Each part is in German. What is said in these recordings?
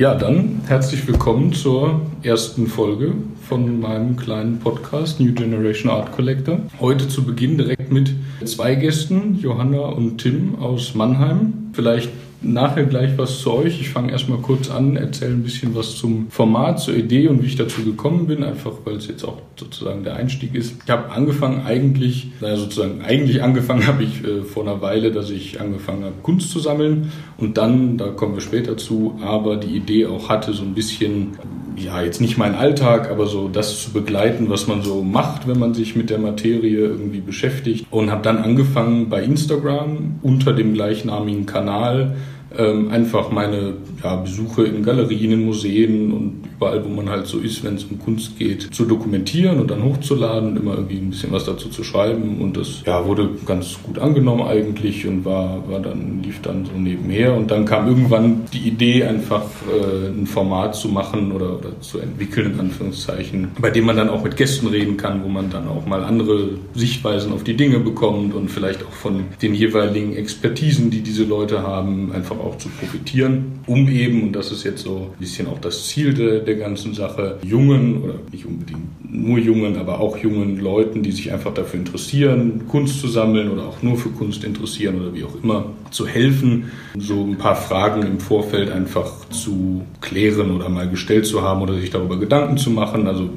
Ja, dann herzlich willkommen zur ersten Folge von meinem kleinen Podcast New Generation Art Collector. Heute zu Beginn direkt mit zwei Gästen, Johanna und Tim aus Mannheim. Vielleicht nachher gleich was zu euch. Ich fange erstmal kurz an, erzähle ein bisschen was zum Format, zur Idee und wie ich dazu gekommen bin, einfach weil es jetzt auch sozusagen der Einstieg ist. Ich habe angefangen eigentlich, naja sozusagen eigentlich angefangen habe ich äh, vor einer Weile, dass ich angefangen habe Kunst zu sammeln und dann, da kommen wir später zu, aber die Idee auch hatte so ein bisschen ja, jetzt nicht mein Alltag, aber so das zu begleiten, was man so macht, wenn man sich mit der Materie irgendwie beschäftigt. Und habe dann angefangen bei Instagram unter dem gleichnamigen Kanal ähm, einfach meine ja, Besuche in Galerien, in Museen und überall, wo man halt so ist, wenn es um Kunst geht, zu dokumentieren und dann hochzuladen und immer irgendwie ein bisschen was dazu zu schreiben. Und das ja, wurde ganz gut angenommen eigentlich und war, war dann, lief dann so nebenher. Und dann kam irgendwann die Idee, einfach äh, ein Format zu machen oder, oder zu entwickeln, in Anführungszeichen, bei dem man dann auch mit Gästen reden kann, wo man dann auch mal andere Sichtweisen auf die Dinge bekommt und vielleicht auch von den jeweiligen Expertisen, die diese Leute haben, einfach auch zu profitieren, um eben, und das ist jetzt so ein bisschen auch das Ziel der, der ganzen Sache, jungen oder nicht unbedingt nur jungen, aber auch jungen Leuten, die sich einfach dafür interessieren, Kunst zu sammeln oder auch nur für Kunst interessieren oder wie auch immer, zu helfen, so ein paar Fragen im Vorfeld einfach zu klären oder mal gestellt zu haben oder sich darüber Gedanken zu machen. Also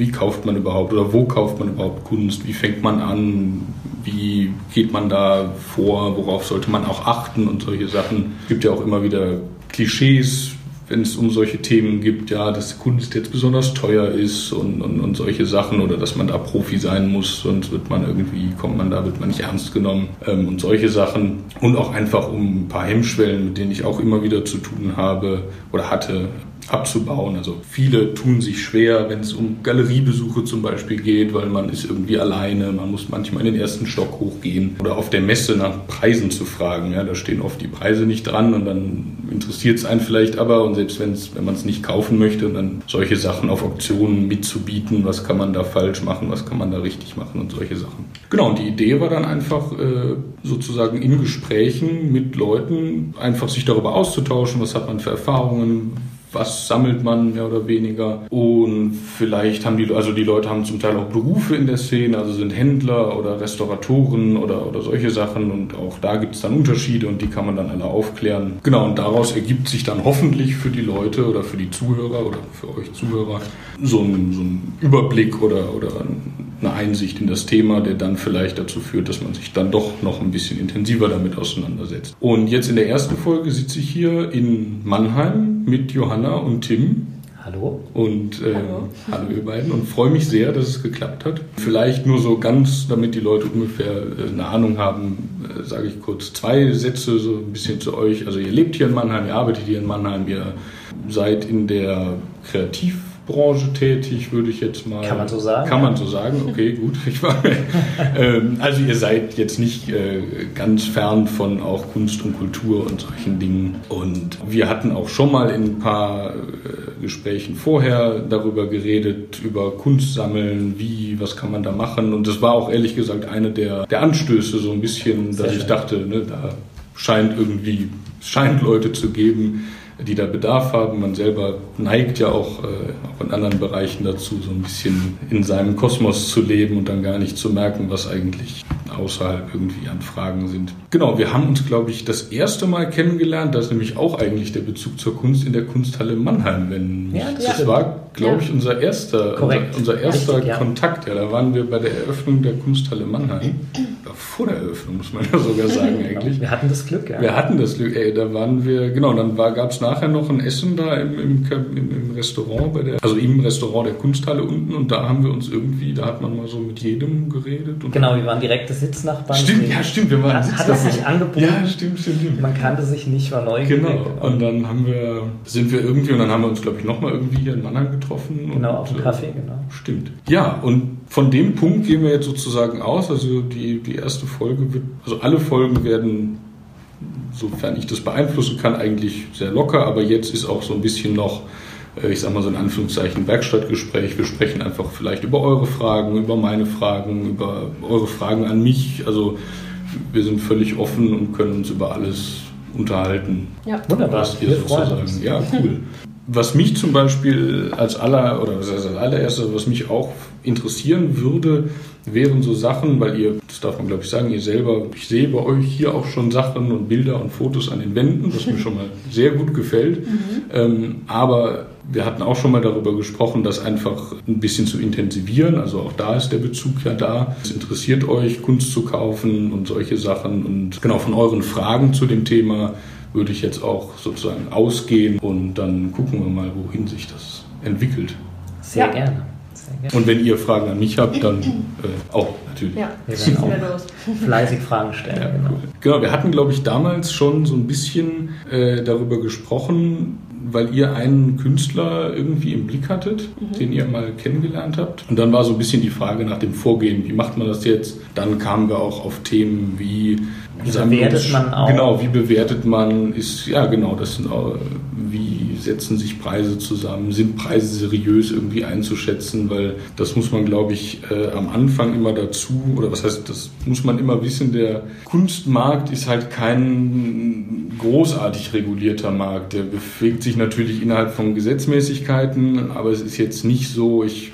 wie kauft man überhaupt oder wo kauft man überhaupt Kunst? Wie fängt man an? Wie geht man da vor? Worauf sollte man auch achten und solche Sachen? Es gibt ja auch immer wieder Klischees, wenn es um solche Themen gibt, ja, dass Kunst jetzt besonders teuer ist und, und, und solche Sachen oder dass man da Profi sein muss, sonst wird man irgendwie, kommt man da, wird man nicht ernst genommen ähm, und solche Sachen. Und auch einfach um ein paar Hemmschwellen, mit denen ich auch immer wieder zu tun habe oder hatte, abzubauen. Also viele tun sich schwer, wenn es um Galeriebesuche zum Beispiel geht, weil man ist irgendwie alleine, man muss manchmal in den ersten Stock hochgehen oder auf der Messe nach Preisen zu fragen. Ja, da stehen oft die Preise nicht dran und dann interessiert es einen vielleicht aber und selbst wenn's, wenn man es nicht kaufen möchte, dann solche Sachen auf Auktionen mitzubieten, was kann man da falsch machen, was kann man da richtig machen und solche Sachen. Genau, und die Idee war dann einfach äh, sozusagen in Gesprächen mit Leuten einfach sich darüber auszutauschen, was hat man für Erfahrungen, was sammelt man mehr oder weniger. Und vielleicht haben die, also die Leute haben zum Teil auch Berufe in der Szene, also sind Händler oder Restauratoren oder, oder solche Sachen. Und auch da gibt es dann Unterschiede und die kann man dann alle aufklären. Genau, und daraus ergibt sich dann hoffentlich für die Leute oder für die Zuhörer oder für euch Zuhörer so ein, so ein Überblick oder, oder eine Einsicht in das Thema, der dann vielleicht dazu führt, dass man sich dann doch noch ein bisschen intensiver damit auseinandersetzt. Und jetzt in der ersten Folge sitze ich hier in Mannheim mit Johanna und Tim. Hallo. Und äh, hallo. hallo ihr beiden und freue mich sehr, dass es geklappt hat. Vielleicht nur so ganz, damit die Leute ungefähr äh, eine Ahnung haben, äh, sage ich kurz zwei Sätze so ein bisschen zu euch. Also ihr lebt hier in Mannheim, ihr arbeitet hier in Mannheim, ihr seid in der Kreativ Branche tätig, würde ich jetzt mal. Kann man so sagen? Kann man so sagen, okay, gut. ähm, also ihr seid jetzt nicht äh, ganz fern von auch Kunst und Kultur und solchen Dingen. Und wir hatten auch schon mal in ein paar äh, Gesprächen vorher darüber geredet, über Kunst sammeln, wie, was kann man da machen. Und das war auch ehrlich gesagt eine der, der Anstöße so ein bisschen, Sehr dass schön. ich dachte, ne, da scheint irgendwie, es scheint Leute zu geben, die da Bedarf haben. Man selber neigt ja auch, äh, auch in anderen Bereichen dazu, so ein bisschen in seinem Kosmos zu leben und dann gar nicht zu merken, was eigentlich außerhalb irgendwie an Fragen sind. Genau, wir haben uns, glaube ich, das erste Mal kennengelernt. Das ist nämlich auch eigentlich der Bezug zur Kunst in der Kunsthalle Mannheim. Wenn ja, das, das war, glaube ja. ich, unser erster, unser, unser, erster Richtig, Kontakt. Ja, da waren wir bei der Eröffnung der Kunsthalle Mannheim. Vor der Eröffnung, muss man ja sogar sagen, eigentlich. Wir hatten das Glück, ja. Wir hatten das Glück, ey, da waren wir, genau, dann gab es nachher noch ein Essen da im, im, im, Restaurant, bei der, also im Restaurant der Kunsthalle unten und da haben wir uns irgendwie, da hat man mal so mit jedem geredet. genau, wir waren direkte Sitznachbarn. Stimmt, ja, stimmt, wir waren Hat es sich angeboten. Ja, stimmt, stimmt, stimmt. Man kannte sich nicht, war neugierig. Genau, und dann haben wir, sind wir irgendwie, und dann haben wir uns, glaube ich, nochmal irgendwie hier in Mannheim getroffen. Genau, auf dem äh, Café, genau. Stimmt. Ja, und von dem Punkt gehen wir jetzt sozusagen aus, also die, die erste Folge wird, also alle Folgen werden sofern ich das beeinflussen kann, eigentlich sehr locker, aber jetzt ist auch so ein bisschen noch, äh, ich sag mal so in Anführungszeichen, Werkstattgespräch. Wir sprechen einfach vielleicht über eure Fragen, über meine Fragen, über eure Fragen an mich. Also wir sind völlig offen und können uns über alles unterhalten. Ja, wunderbar. Was ihr sozusagen. Ja, cool. was mich zum Beispiel als aller oder als allererstes, was mich auch interessieren würde, wären so Sachen, weil ihr, das darf man glaube ich sagen, ihr selber, ich sehe bei euch hier auch schon Sachen und Bilder und Fotos an den Wänden, was mir schon mal sehr gut gefällt. Mhm. Ähm, aber wir hatten auch schon mal darüber gesprochen, das einfach ein bisschen zu intensivieren. Also auch da ist der Bezug ja da. Es interessiert euch, Kunst zu kaufen und solche Sachen. Und genau von euren Fragen zu dem Thema würde ich jetzt auch sozusagen ausgehen und dann gucken wir mal, wohin sich das entwickelt. Sehr ja. gerne. Und wenn ihr Fragen an mich habt, dann äh, auch natürlich. Ja, wir werden auch los. fleißig Fragen stellen. Ja, genau. Cool. genau, wir hatten, glaube ich, damals schon so ein bisschen äh, darüber gesprochen, weil ihr einen Künstler irgendwie im Blick hattet, mhm. den ihr mal kennengelernt habt. Und dann war so ein bisschen die Frage nach dem Vorgehen, wie macht man das jetzt? Dann kamen wir auch auf Themen wie wie bewertet man auch? Genau, wie bewertet man ist, ja genau, das sind auch, wie setzen sich Preise zusammen, sind Preise seriös irgendwie einzuschätzen, weil das muss man, glaube ich, äh, am Anfang immer dazu, oder was heißt, das muss man immer wissen, der Kunstmarkt ist halt kein großartig regulierter Markt. Der bewegt sich natürlich innerhalb von Gesetzmäßigkeiten, aber es ist jetzt nicht so, ich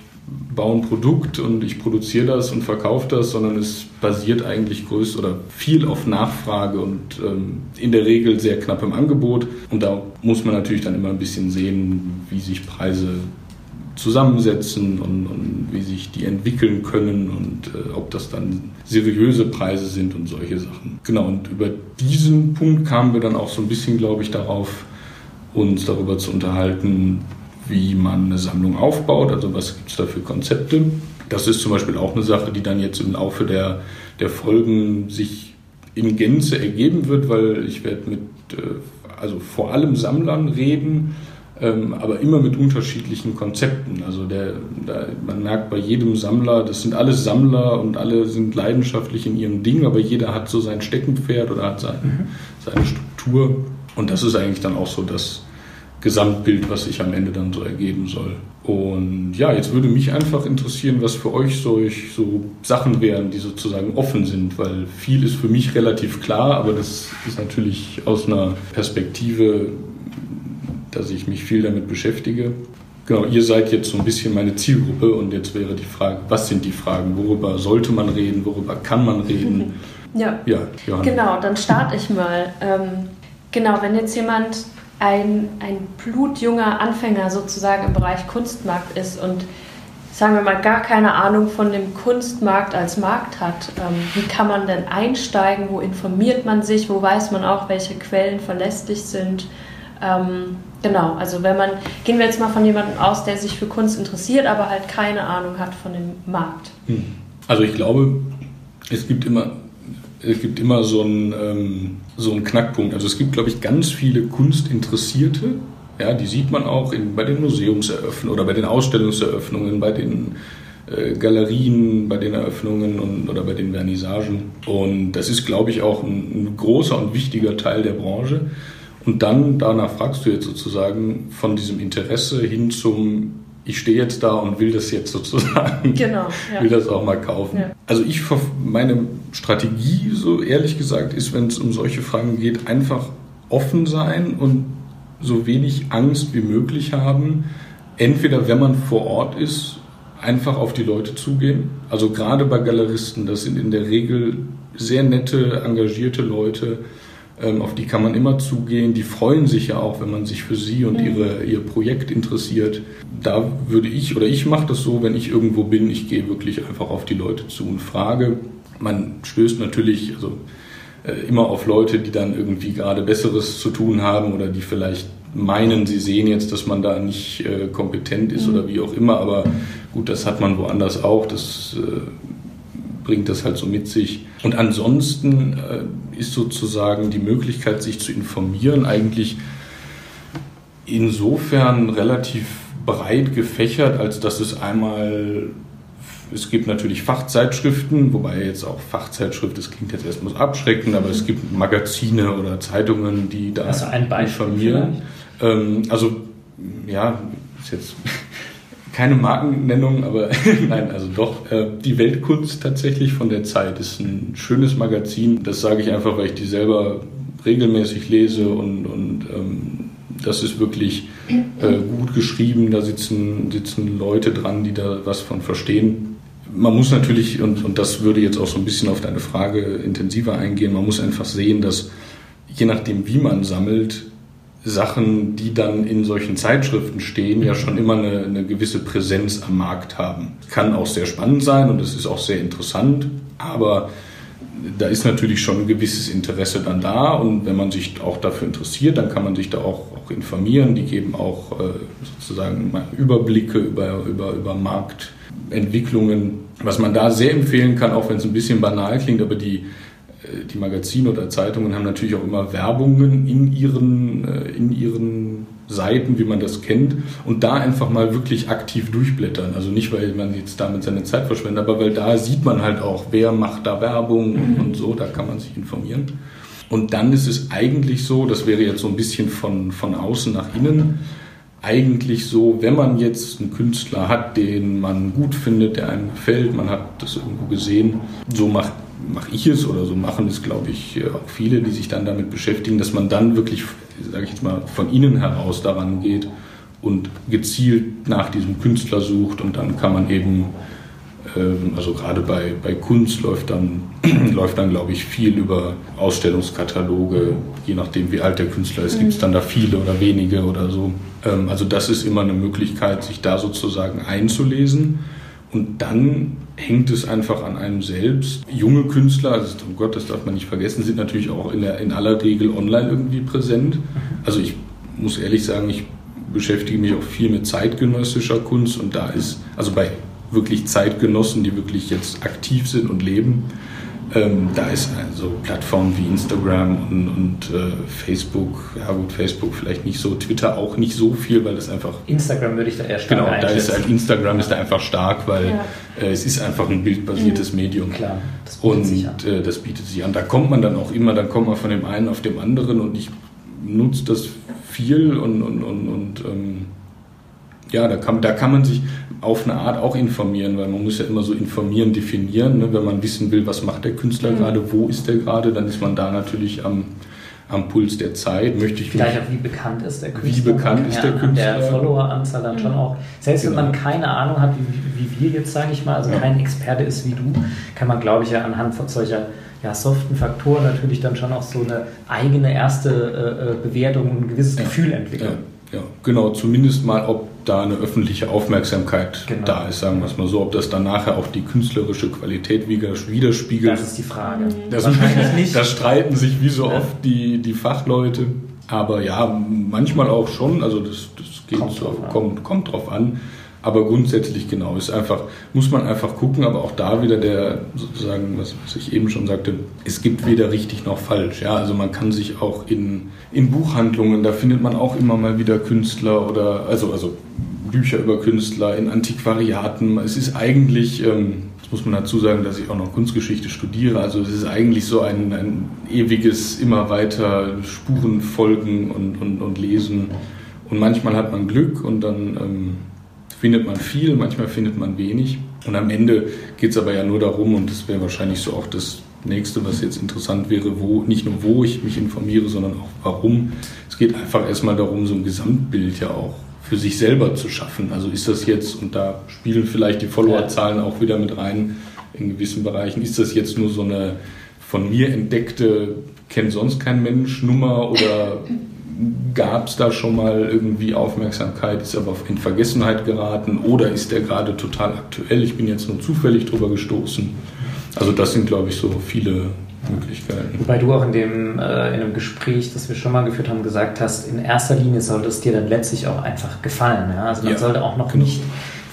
baue ein Produkt und ich produziere das und verkaufe das, sondern es basiert eigentlich größt oder viel auf Nachfrage und ähm, in der Regel sehr knapp im Angebot. Und da muss man natürlich dann immer ein bisschen sehen, wie sich Preise zusammensetzen und, und wie sich die entwickeln können und äh, ob das dann seriöse Preise sind und solche Sachen. Genau, und über diesen Punkt kamen wir dann auch so ein bisschen, glaube ich, darauf, uns darüber zu unterhalten, wie man eine Sammlung aufbaut, also was gibt es da für Konzepte. Das ist zum Beispiel auch eine Sache, die dann jetzt im Laufe der, der Folgen sich in Gänze ergeben wird, weil ich werde mit, äh, also vor allem Sammlern reden, ähm, aber immer mit unterschiedlichen Konzepten. Also der, der, man merkt bei jedem Sammler, das sind alles Sammler und alle sind leidenschaftlich in ihrem Ding, aber jeder hat so sein Steckenpferd oder hat sein, mhm. seine Struktur. Und das ist eigentlich dann auch so das, Gesamtbild, was sich am Ende dann so ergeben soll. Und ja, jetzt würde mich einfach interessieren, was für euch so, so Sachen wären, die sozusagen offen sind, weil viel ist für mich relativ klar, aber das ist natürlich aus einer Perspektive, dass ich mich viel damit beschäftige. Genau, ihr seid jetzt so ein bisschen meine Zielgruppe und jetzt wäre die Frage, was sind die Fragen? Worüber sollte man reden? Worüber kann man reden? Ja, ja genau, dann starte ich mal. Ähm, genau, wenn jetzt jemand ein, ein blutjunger Anfänger sozusagen im Bereich Kunstmarkt ist und sagen wir mal gar keine Ahnung von dem Kunstmarkt als Markt hat, ähm, wie kann man denn einsteigen, wo informiert man sich, wo weiß man auch, welche Quellen verlässlich sind. Ähm, genau, also wenn man, gehen wir jetzt mal von jemandem aus, der sich für Kunst interessiert, aber halt keine Ahnung hat von dem Markt. Hm. Also ich glaube, es gibt immer es gibt immer so einen, ähm, so einen Knackpunkt. Also es gibt, glaube ich, ganz viele Kunstinteressierte. Ja, die sieht man auch in, bei den Museumseröffnungen oder bei den Ausstellungseröffnungen, bei den äh, Galerien, bei den Eröffnungen und, oder bei den Vernissagen. Und das ist, glaube ich, auch ein, ein großer und wichtiger Teil der Branche. Und dann, danach fragst du jetzt sozusagen von diesem Interesse hin zum ich stehe jetzt da und will das jetzt sozusagen, genau, ja. will das auch mal kaufen. Ja. Also ich, meine Strategie, so ehrlich gesagt, ist, wenn es um solche Fragen geht, einfach offen sein und so wenig Angst wie möglich haben. Entweder, wenn man vor Ort ist, einfach auf die Leute zugehen. Also gerade bei Galeristen, das sind in der Regel sehr nette, engagierte Leute, auf die kann man immer zugehen. Die freuen sich ja auch, wenn man sich für sie und ihre, ihr Projekt interessiert. Da würde ich, oder ich mache das so, wenn ich irgendwo bin, ich gehe wirklich einfach auf die Leute zu und frage. Man stößt natürlich also, äh, immer auf Leute, die dann irgendwie gerade Besseres zu tun haben oder die vielleicht meinen, sie sehen jetzt, dass man da nicht äh, kompetent ist mhm. oder wie auch immer. Aber gut, das hat man woanders auch. Das äh, bringt das halt so mit sich. Und ansonsten äh, ist sozusagen die Möglichkeit, sich zu informieren, eigentlich insofern relativ breit gefächert, als dass es einmal es gibt natürlich Fachzeitschriften, wobei jetzt auch Fachzeitschrift, das klingt jetzt erstmal abschreckend, aber es gibt Magazine oder Zeitungen, die da also ein informieren. Ähm, also ja, ist jetzt keine Markennennung, aber nein, also doch. Äh, die Weltkunst tatsächlich von der Zeit ist ein schönes Magazin. Das sage ich einfach, weil ich die selber regelmäßig lese und, und ähm, das ist wirklich äh, gut geschrieben, da sitzen, sitzen Leute dran, die da was von verstehen. Man muss natürlich, und, und das würde jetzt auch so ein bisschen auf deine Frage intensiver eingehen, man muss einfach sehen, dass je nachdem, wie man sammelt, Sachen, die dann in solchen Zeitschriften stehen, ja schon immer eine, eine gewisse Präsenz am Markt haben. Kann auch sehr spannend sein und es ist auch sehr interessant, aber da ist natürlich schon ein gewisses Interesse dann da und wenn man sich auch dafür interessiert, dann kann man sich da auch, auch informieren. Die geben auch äh, sozusagen Überblicke über, über, über Marktentwicklungen. Was man da sehr empfehlen kann, auch wenn es ein bisschen banal klingt, aber die die Magazine oder Zeitungen haben natürlich auch immer Werbungen in ihren, äh, in ihren Seiten, wie man das kennt, und da einfach mal wirklich aktiv durchblättern. Also nicht, weil man jetzt damit seine Zeit verschwendet, aber weil da sieht man halt auch, wer macht da Werbung mhm. und so, da kann man sich informieren. Und dann ist es eigentlich so, das wäre jetzt so ein bisschen von, von außen nach innen, eigentlich so, wenn man jetzt einen Künstler hat, den man gut findet, der einem gefällt, man hat das irgendwo gesehen, so macht mache ich es oder so machen es, glaube ich, auch viele, die sich dann damit beschäftigen, dass man dann wirklich, sage ich jetzt mal, von innen heraus daran geht und gezielt nach diesem Künstler sucht und dann kann man eben, also gerade bei, bei Kunst läuft dann, läuft dann, glaube ich, viel über Ausstellungskataloge, je nachdem, wie alt der Künstler ist, gibt es dann da viele oder wenige oder so. Ähm, also das ist immer eine Möglichkeit, sich da sozusagen einzulesen. Und dann hängt es einfach an einem selbst. Junge Künstler, also oh Gott, das darf man nicht vergessen, sind natürlich auch in, der, in aller Regel online irgendwie präsent. Also ich muss ehrlich sagen, ich beschäftige mich auch viel mit zeitgenössischer Kunst und da ist, also bei wirklich Zeitgenossen, die wirklich jetzt aktiv sind und leben, ähm, da ist also Plattformen wie Instagram und, und äh, Facebook, ja gut, Facebook vielleicht nicht so, Twitter auch nicht so viel, weil es einfach. Instagram würde ich da eher stark Genau, da ist halt Instagram ist da einfach stark, weil ja. äh, es ist einfach ein bildbasiertes mhm. Medium. Klar, das bietet und sich an. Äh, das bietet sich an. Da kommt man dann auch immer, dann kommt man von dem einen auf dem anderen und ich nutze das viel und, und, und, und ähm, ja, da kann, da kann man sich auf eine Art auch informieren, weil man muss ja immer so informieren, definieren. Ne? Wenn man wissen will, was macht der Künstler mhm. gerade, wo ist der gerade, dann ist man da natürlich am, am Puls der Zeit. Möchte ich Vielleicht auch, wie bekannt ist der Künstler. Wie bekannt ist der Künstler. Der Followeranzahl dann schon mhm. auch. Selbst genau. wenn man keine Ahnung hat, wie, wie wir jetzt, sage ich mal, also ja. kein Experte ist wie du, kann man, glaube ich, ja anhand von solcher ja, soften Faktoren natürlich dann schon auch so eine eigene erste äh, äh Bewertung und ein gewisses ja. Gefühl entwickeln. Ja. Ja, genau, zumindest mal, ob da eine öffentliche Aufmerksamkeit genau. da ist, sagen wir es mal so, ob das dann nachher auch die künstlerische Qualität widerspiegelt. Das ist die Frage. Mhm. Das, Wahrscheinlich nicht. Da streiten sich wie so oft die, die Fachleute. Aber ja, manchmal auch schon, also das, das geht kommt, so, drauf kommt, kommt drauf an. Aber grundsätzlich genau, ist einfach, muss man einfach gucken, aber auch da wieder der, sozusagen, was, was ich eben schon sagte, es gibt weder richtig noch falsch. Ja, also man kann sich auch in, in Buchhandlungen, da findet man auch immer mal wieder Künstler oder, also, also Bücher über Künstler, in Antiquariaten. Es ist eigentlich, ähm, das muss man dazu sagen, dass ich auch noch Kunstgeschichte studiere. Also es ist eigentlich so ein, ein ewiges, immer weiter Spuren folgen und, und, und lesen. Und manchmal hat man Glück und dann ähm, findet man viel, manchmal findet man wenig. Und am Ende geht es aber ja nur darum, und das wäre wahrscheinlich so auch das nächste, was jetzt interessant wäre, wo, nicht nur wo ich mich informiere, sondern auch warum. Es geht einfach erstmal darum, so ein Gesamtbild ja auch für sich selber zu schaffen. Also ist das jetzt, und da spielen vielleicht die Followerzahlen auch wieder mit rein in gewissen Bereichen, ist das jetzt nur so eine von mir entdeckte, kennt sonst kein Mensch Nummer oder gab es da schon mal irgendwie Aufmerksamkeit, ist aber in Vergessenheit geraten oder ist der gerade total aktuell? Ich bin jetzt nur zufällig drüber gestoßen. Also das sind, glaube ich, so viele Möglichkeiten. Wobei du auch in dem äh, in einem Gespräch, das wir schon mal geführt haben, gesagt hast, in erster Linie sollte es dir dann letztlich auch einfach gefallen. Ja? Also man ja, sollte auch noch genau. nicht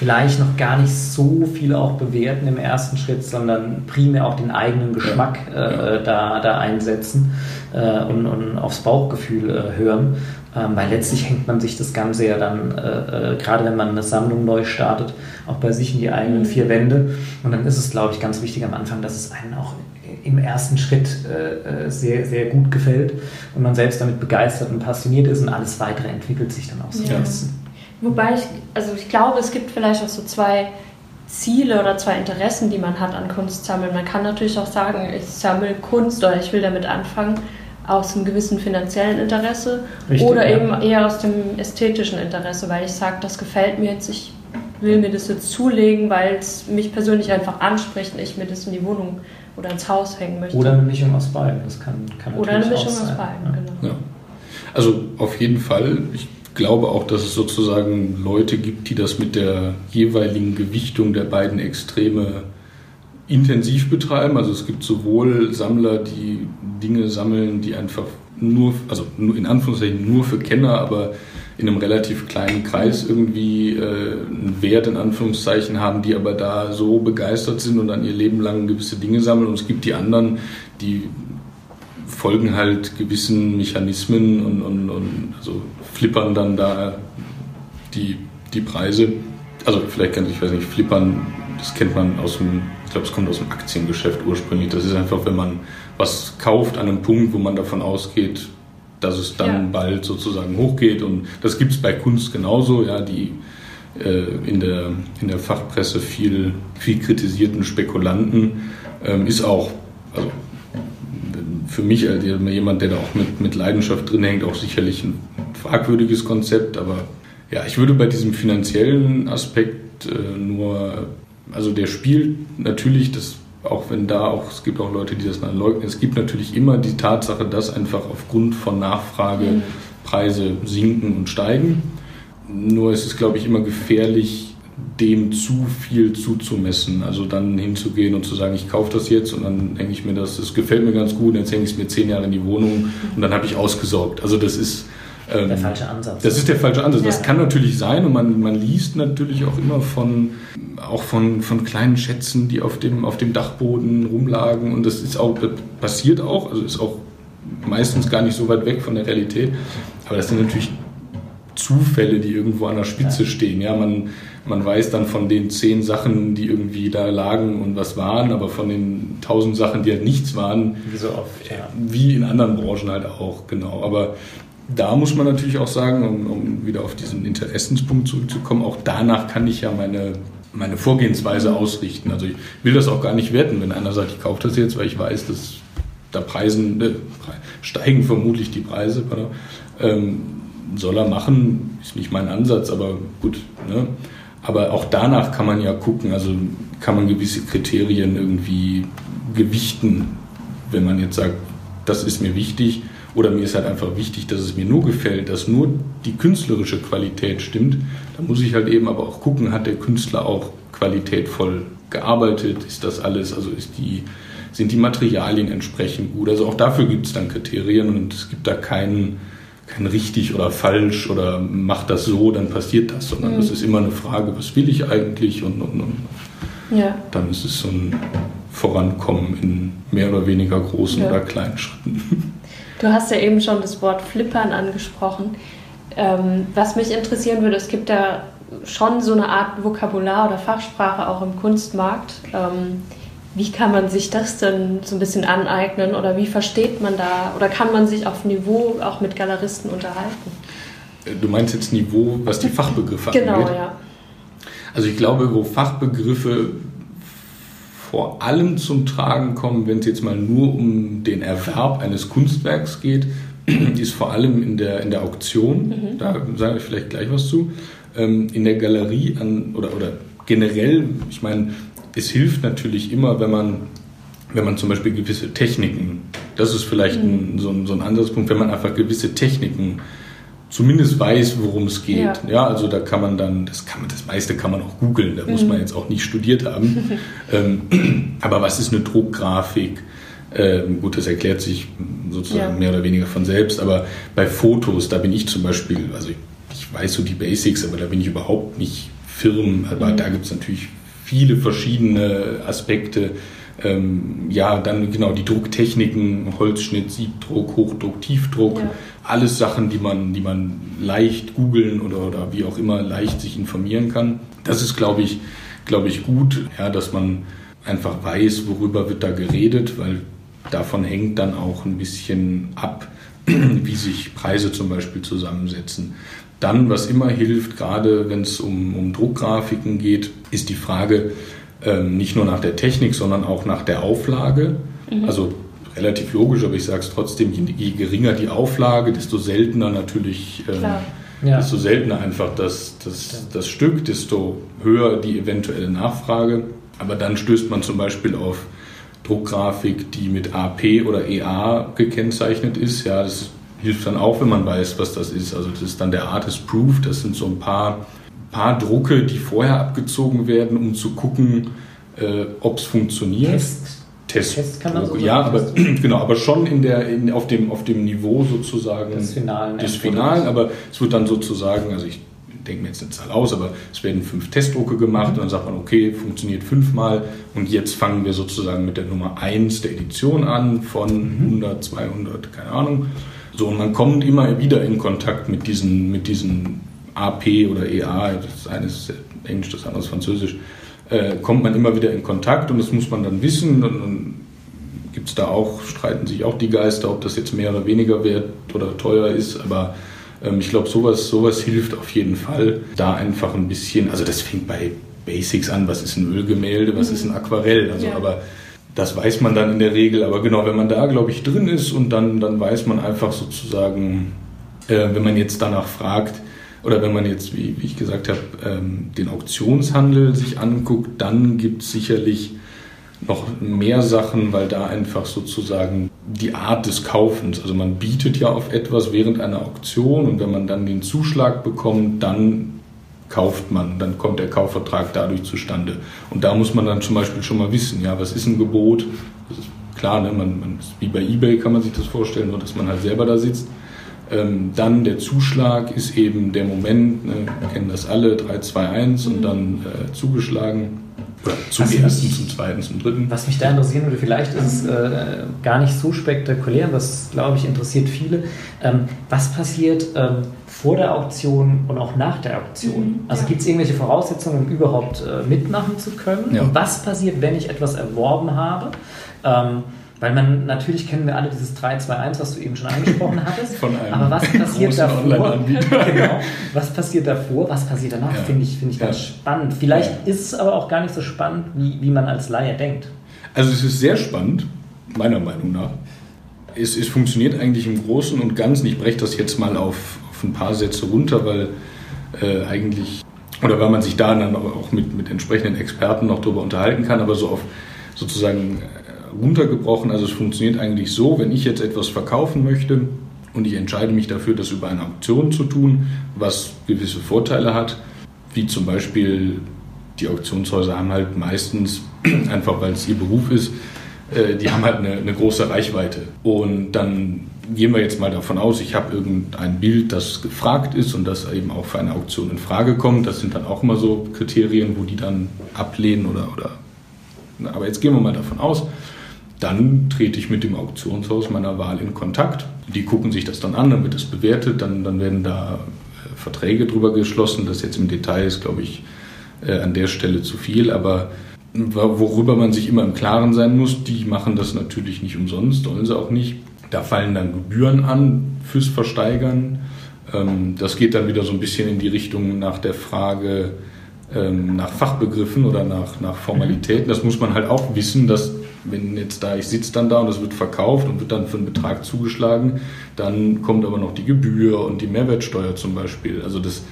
vielleicht noch gar nicht so viel auch bewerten im ersten Schritt, sondern primär auch den eigenen Geschmack äh, da, da einsetzen äh, und, und aufs Bauchgefühl äh, hören. Ähm, weil letztlich hängt man sich das Ganze ja dann, äh, äh, gerade wenn man eine Sammlung neu startet, auch bei sich in die eigenen vier Wände. Und dann ist es, glaube ich, ganz wichtig am Anfang, dass es einen auch im ersten Schritt äh, sehr, sehr gut gefällt und man selbst damit begeistert und passioniert ist und alles weitere entwickelt sich dann auch so. Ja. Wobei ich, also ich glaube, es gibt vielleicht auch so zwei Ziele oder zwei Interessen, die man hat an Kunst sammeln. Man kann natürlich auch sagen, ich sammle Kunst oder ich will damit anfangen, aus einem gewissen finanziellen Interesse Richtig, oder ja. eben eher aus dem ästhetischen Interesse, weil ich sage, das gefällt mir jetzt, ich will mir das jetzt zulegen, weil es mich persönlich einfach anspricht und ich mir das in die Wohnung oder ins Haus hängen möchte. Oder eine Mischung aus beiden, das kann, kann Oder eine Mischung aus beiden, ja. genau. Ja. Also auf jeden Fall, ich glaube auch, dass es sozusagen Leute gibt, die das mit der jeweiligen Gewichtung der beiden Extreme intensiv betreiben. Also es gibt sowohl Sammler, die Dinge sammeln, die einfach nur, also in Anführungszeichen nur für Kenner, aber in einem relativ kleinen Kreis irgendwie äh, einen Wert in Anführungszeichen haben, die aber da so begeistert sind und dann ihr Leben lang gewisse Dinge sammeln. Und es gibt die anderen, die folgen halt gewissen Mechanismen und, und, und also flippern dann da die, die Preise. Also vielleicht kann ich weiß nicht, flippern, das kennt man aus dem, ich glaube, es kommt aus dem Aktiengeschäft ursprünglich. Das ist einfach, wenn man was kauft an einem Punkt, wo man davon ausgeht, dass es dann ja. bald sozusagen hochgeht. Und das gibt es bei Kunst genauso, ja, die äh, in, der, in der Fachpresse viel, viel kritisierten Spekulanten ähm, ist auch, also für mich als jemand, der da auch mit, mit Leidenschaft drin hängt, auch sicherlich ein fragwürdiges Konzept. Aber ja, ich würde bei diesem finanziellen Aspekt äh, nur, also der spielt natürlich, das, auch wenn da auch, es gibt auch Leute, die das dann leugnen, es gibt natürlich immer die Tatsache, dass einfach aufgrund von Nachfrage. Preise sinken und steigen. Nur ist es, glaube ich, immer gefährlich, dem zu viel zuzumessen. Also dann hinzugehen und zu sagen, ich kaufe das jetzt und dann denke ich mir das, das gefällt mir ganz gut, jetzt hänge ich es mir zehn Jahre in die Wohnung und dann habe ich ausgesorgt. Also das ist ähm, der falsche Ansatz. Das ist der falsche Ansatz. Ja. Das kann natürlich sein und man, man liest natürlich auch immer von auch von, von kleinen Schätzen, die auf dem, auf dem Dachboden rumlagen und das ist auch das passiert auch, also ist auch meistens gar nicht so weit weg von der Realität. Aber das sind natürlich Zufälle, die irgendwo an der Spitze stehen. Ja, man, man weiß dann von den zehn Sachen, die irgendwie da lagen und was waren, aber von den tausend Sachen, die halt nichts waren, wie so oft, ja. wie in anderen Branchen halt auch, genau. Aber da muss man natürlich auch sagen, um, um wieder auf diesen Interessenspunkt zurückzukommen, auch danach kann ich ja meine meine Vorgehensweise ausrichten. Also ich will das auch gar nicht werten, wenn einer sagt, ich kaufe das jetzt, weil ich weiß, dass da Preisen äh, steigen vermutlich die Preise. Ähm, soll er machen, ist nicht mein Ansatz, aber gut. Ne? Aber auch danach kann man ja gucken, also kann man gewisse Kriterien irgendwie gewichten, wenn man jetzt sagt, das ist mir wichtig oder mir ist halt einfach wichtig, dass es mir nur gefällt, dass nur die künstlerische Qualität stimmt, dann muss ich halt eben aber auch gucken, hat der Künstler auch qualitätvoll gearbeitet, ist das alles, also ist die, sind die Materialien entsprechend gut. Also auch dafür gibt es dann Kriterien und es gibt da keinen kein richtig oder falsch oder mach das so, dann passiert das, sondern es mhm. ist immer eine Frage, was will ich eigentlich und, und, und ja. dann ist es so ein Vorankommen in mehr oder weniger großen ja. oder kleinen Schritten. Du hast ja eben schon das Wort Flippern angesprochen. Ähm, was mich interessieren würde, es gibt da schon so eine Art Vokabular oder Fachsprache auch im Kunstmarkt. Ähm, wie kann man sich das denn so ein bisschen aneignen oder wie versteht man da oder kann man sich auf Niveau auch mit Galeristen unterhalten? Du meinst jetzt Niveau, was die Fachbegriffe genau, angeht? Genau, ja. Also ich glaube, wo Fachbegriffe vor allem zum Tragen kommen, wenn es jetzt mal nur um den Erwerb eines Kunstwerks geht, ist vor allem in der, in der Auktion, mhm. da sage ich vielleicht gleich was zu, ähm, in der Galerie an, oder, oder generell, ich meine, es hilft natürlich immer, wenn man, wenn man zum Beispiel gewisse Techniken, das ist vielleicht mhm. ein, so, ein, so ein Ansatzpunkt, wenn man einfach gewisse Techniken zumindest weiß, worum es geht. Ja. ja. also da kann man dann, das kann man, das meiste kann man auch googeln, da mhm. muss man jetzt auch nicht studiert haben. ähm, aber was ist eine Druckgrafik? Ähm, gut, das erklärt sich sozusagen ja. mehr oder weniger von selbst, aber bei Fotos, da bin ich zum Beispiel, also ich, ich weiß so die Basics, aber da bin ich überhaupt nicht firm, aber mhm. da gibt es natürlich viele verschiedene Aspekte. Ähm, ja, dann genau die Drucktechniken, Holzschnitt, Siebdruck, Hochdruck, Tiefdruck, ja. alles Sachen, die man, die man leicht googeln oder, oder wie auch immer leicht sich informieren kann. Das ist, glaube ich, glaube ich, gut, ja, dass man einfach weiß, worüber wird da geredet, weil davon hängt dann auch ein bisschen ab, wie sich Preise zum Beispiel zusammensetzen. Dann, was immer hilft, gerade wenn es um, um Druckgrafiken geht, ist die Frage ähm, nicht nur nach der Technik, sondern auch nach der Auflage. Mhm. Also relativ logisch, aber ich sage es trotzdem, je, je, geringer die Auflage, desto seltener natürlich, ähm, ja. desto seltener einfach das, das, das Stück, desto höher die eventuelle Nachfrage. Aber dann stößt man zum Beispiel auf Druckgrafik, die mit AP oder EA gekennzeichnet ist. Ja, das hilft dann auch, wenn man weiß, was das ist. Also das ist dann der Artist Proof. Das sind so ein paar, paar Drucke, die vorher abgezogen werden, um zu gucken, äh, ob es funktioniert. Test. Test, Test kann man so ja, aber genau, aber schon in der in, auf dem auf dem Niveau sozusagen des Finalen, des Finalen, aber es wird dann sozusagen, also ich denke mir jetzt eine Zahl aus, aber es werden fünf Testdrucke gemacht mhm. und dann sagt man, okay, funktioniert fünfmal und jetzt fangen wir sozusagen mit der Nummer 1 der Edition an von mhm. 100, 200, keine Ahnung. So, und man kommt immer wieder in Kontakt mit diesen, mit diesen AP oder EA, das eine ist Englisch, das andere ist Französisch, äh, kommt man immer wieder in Kontakt und das muss man dann wissen und, und gibt es da auch, streiten sich auch die Geister, ob das jetzt mehr oder weniger wert oder teuer ist, aber ich glaube, sowas, sowas hilft auf jeden Fall, da einfach ein bisschen, also das fängt bei Basics an, was ist ein Ölgemälde, was ist ein Aquarell, also ja. aber das weiß man dann in der Regel, aber genau, wenn man da, glaube ich, drin ist und dann, dann weiß man einfach sozusagen, äh, wenn man jetzt danach fragt, oder wenn man jetzt, wie, wie ich gesagt habe, ähm, den Auktionshandel sich anguckt, dann gibt es sicherlich noch mehr Sachen, weil da einfach sozusagen die Art des Kaufens, also man bietet ja auf etwas während einer Auktion und wenn man dann den Zuschlag bekommt, dann kauft man, dann kommt der Kaufvertrag dadurch zustande. Und da muss man dann zum Beispiel schon mal wissen, ja, was ist ein Gebot? Das ist klar, ne, man, man, wie bei eBay kann man sich das vorstellen, nur dass man halt selber da sitzt. Ähm, dann der Zuschlag ist eben der Moment, ne, wir kennen das alle, 3, 2, 1 und dann äh, zugeschlagen. Oder zum was ersten, mich, zum zweiten, zum dritten. Was mich da interessieren würde, vielleicht ist es äh, gar nicht so spektakulär, das glaube ich interessiert viele. Ähm, was passiert ähm, vor der Auktion und auch nach der Auktion? Mhm, also ja. gibt es irgendwelche Voraussetzungen, um überhaupt äh, mitmachen zu können? Ja. Und was passiert, wenn ich etwas erworben habe? Ähm, weil man, natürlich kennen wir alle dieses 3-2-1, was du eben schon angesprochen hattest. Von einem aber was passiert davor? genau. Was passiert davor? Was passiert danach? Ja. Finde ich, find ich ganz spannend. Vielleicht ja. ist es aber auch gar nicht so spannend, wie, wie man als Laie denkt. Also es ist sehr spannend, meiner Meinung nach. Es, es funktioniert eigentlich im Großen und Ganzen. Ich breche das jetzt mal auf, auf ein paar Sätze runter, weil äh, eigentlich, oder weil man sich da dann auch mit, mit entsprechenden Experten noch darüber unterhalten kann, aber so auf sozusagen runtergebrochen. Also es funktioniert eigentlich so, wenn ich jetzt etwas verkaufen möchte und ich entscheide mich dafür, das über eine Auktion zu tun, was gewisse Vorteile hat, wie zum Beispiel die Auktionshäuser haben halt meistens, einfach weil es ihr Beruf ist, äh, die haben halt eine, eine, große Reichweite. Und dann gehen wir jetzt mal davon aus, ich habe irgendein Bild, das gefragt ist und das eben auch für eine Auktion in Frage kommt. Das sind dann auch immer so Kriterien, wo die dann ablehnen oder, oder aber jetzt gehen wir mal davon aus, dann trete ich mit dem Auktionshaus meiner Wahl in Kontakt. Die gucken sich das dann an, dann wird es bewertet, dann, dann werden da äh, Verträge drüber geschlossen. Das jetzt im Detail ist, glaube ich, äh, an der Stelle zu viel, aber worüber man sich immer im Klaren sein muss, die machen das natürlich nicht umsonst, wollen sie auch nicht. Da fallen dann Gebühren an fürs Versteigern. Ähm, das geht dann wieder so ein bisschen in die Richtung nach der Frage ähm, nach Fachbegriffen oder nach, nach Formalitäten. Das muss man halt auch wissen, dass wenn jetzt da, ich sitze dann da und es wird verkauft und wird dann für einen Betrag zugeschlagen, dann kommt aber noch die Gebühr und die Mehrwertsteuer zum Beispiel. Also das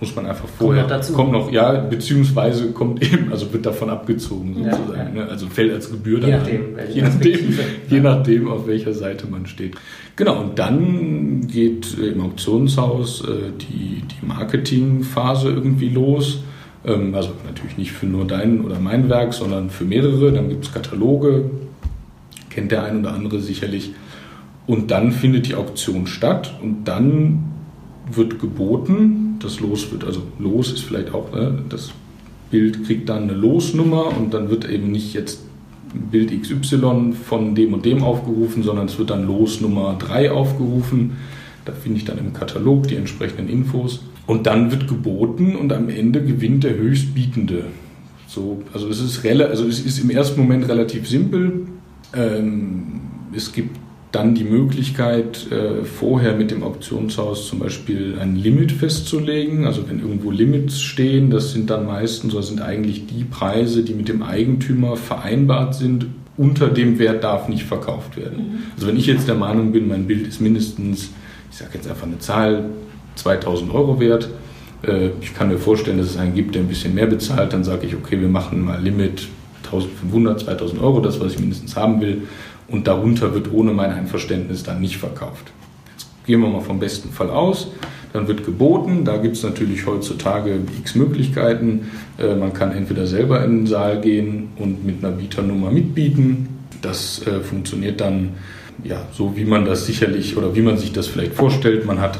muss man einfach vorher. Kommt noch dazu. Kommt noch, ja, beziehungsweise kommt eben, also wird davon abgezogen sozusagen. Ja, ja. Ne? Also fällt als Gebühr dann. Je nachdem, je nachdem, je nachdem, auf welcher Seite man steht. Genau, und dann geht im Auktionshaus äh, die, die Marketingphase irgendwie los. Ähm, also natürlich nicht für nur dein oder mein Werk, sondern für mehrere. Dann gibt es Kataloge, kennt der ein oder andere sicherlich. Und dann findet die Auktion statt und dann wird geboten. Das Los wird, also Los ist vielleicht auch, ne, das Bild kriegt dann eine Losnummer und dann wird eben nicht jetzt Bild XY von dem und dem aufgerufen, sondern es wird dann Losnummer 3 aufgerufen. Da finde ich dann im Katalog die entsprechenden Infos. Und dann wird geboten und am Ende gewinnt der Höchstbietende. So, also es ist also es ist im ersten Moment relativ simpel. Ähm, es gibt dann die Möglichkeit, äh, vorher mit dem Auktionshaus zum Beispiel ein Limit festzulegen. Also wenn irgendwo Limits stehen, das sind dann meistens oder sind eigentlich die Preise, die mit dem Eigentümer vereinbart sind unter dem Wert darf nicht verkauft werden. Mhm. Also wenn ich jetzt der Meinung bin, mein Bild ist mindestens, ich sage jetzt einfach eine Zahl, 2000 Euro wert, äh, ich kann mir vorstellen, dass es einen gibt, der ein bisschen mehr bezahlt, dann sage ich, okay, wir machen mal Limit 1500, 2000 Euro, das, was ich mindestens haben will, und darunter wird ohne mein Einverständnis dann nicht verkauft. Jetzt gehen wir mal vom besten Fall aus. Dann wird geboten. Da gibt es natürlich heutzutage x Möglichkeiten. Äh, man kann entweder selber in den Saal gehen und mit einer Bieternummer mitbieten. Das äh, funktioniert dann ja, so, wie man das sicherlich oder wie man sich das vielleicht vorstellt. Man hat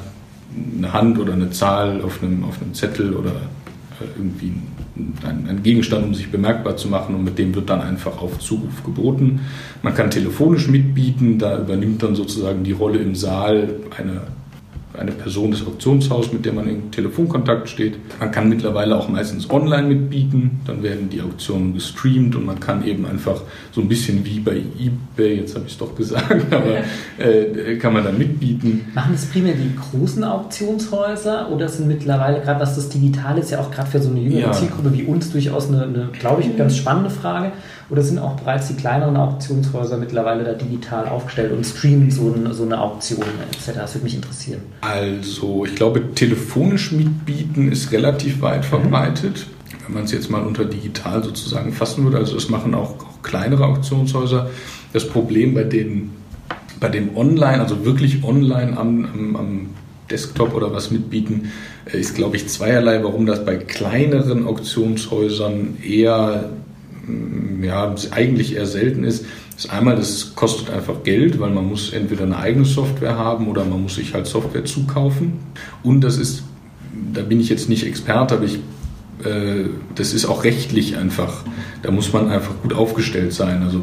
eine Hand oder eine Zahl auf einem, auf einem Zettel oder äh, irgendwie ein, Gegenstand, um sich bemerkbar zu machen und mit dem wird dann einfach auf Zuruf geboten. Man kann telefonisch mitbieten, da übernimmt dann sozusagen die Rolle im Saal eine eine Person des Auktionshauses, mit der man in Telefonkontakt steht. Man kann mittlerweile auch meistens online mitbieten, dann werden die Auktionen gestreamt und man kann eben einfach so ein bisschen wie bei eBay, jetzt habe ich es doch gesagt, aber äh, kann man da mitbieten. Machen das primär die großen Auktionshäuser oder sind mittlerweile, gerade was das Digitale ist, ja auch gerade für so eine jüngere ja. Zielgruppe wie uns durchaus eine, eine glaube ich, ganz spannende Frage. Oder sind auch bereits die kleineren Auktionshäuser mittlerweile da digital aufgestellt und streamen so eine, so eine Auktion etc.? Das würde mich interessieren. Also, ich glaube, telefonisch mitbieten ist relativ weit mhm. verbreitet. Wenn man es jetzt mal unter digital sozusagen fassen würde, also das machen auch, auch kleinere Auktionshäuser. Das Problem bei den bei dem Online, also wirklich online am, am, am Desktop oder was mitbieten, äh, ist, glaube ich, zweierlei, warum das bei kleineren Auktionshäusern eher ja, eigentlich eher selten ist, ist einmal, das kostet einfach Geld, weil man muss entweder eine eigene Software haben oder man muss sich halt Software zukaufen. Und das ist, da bin ich jetzt nicht Experte, aber ich, äh, das ist auch rechtlich einfach, da muss man einfach gut aufgestellt sein. Also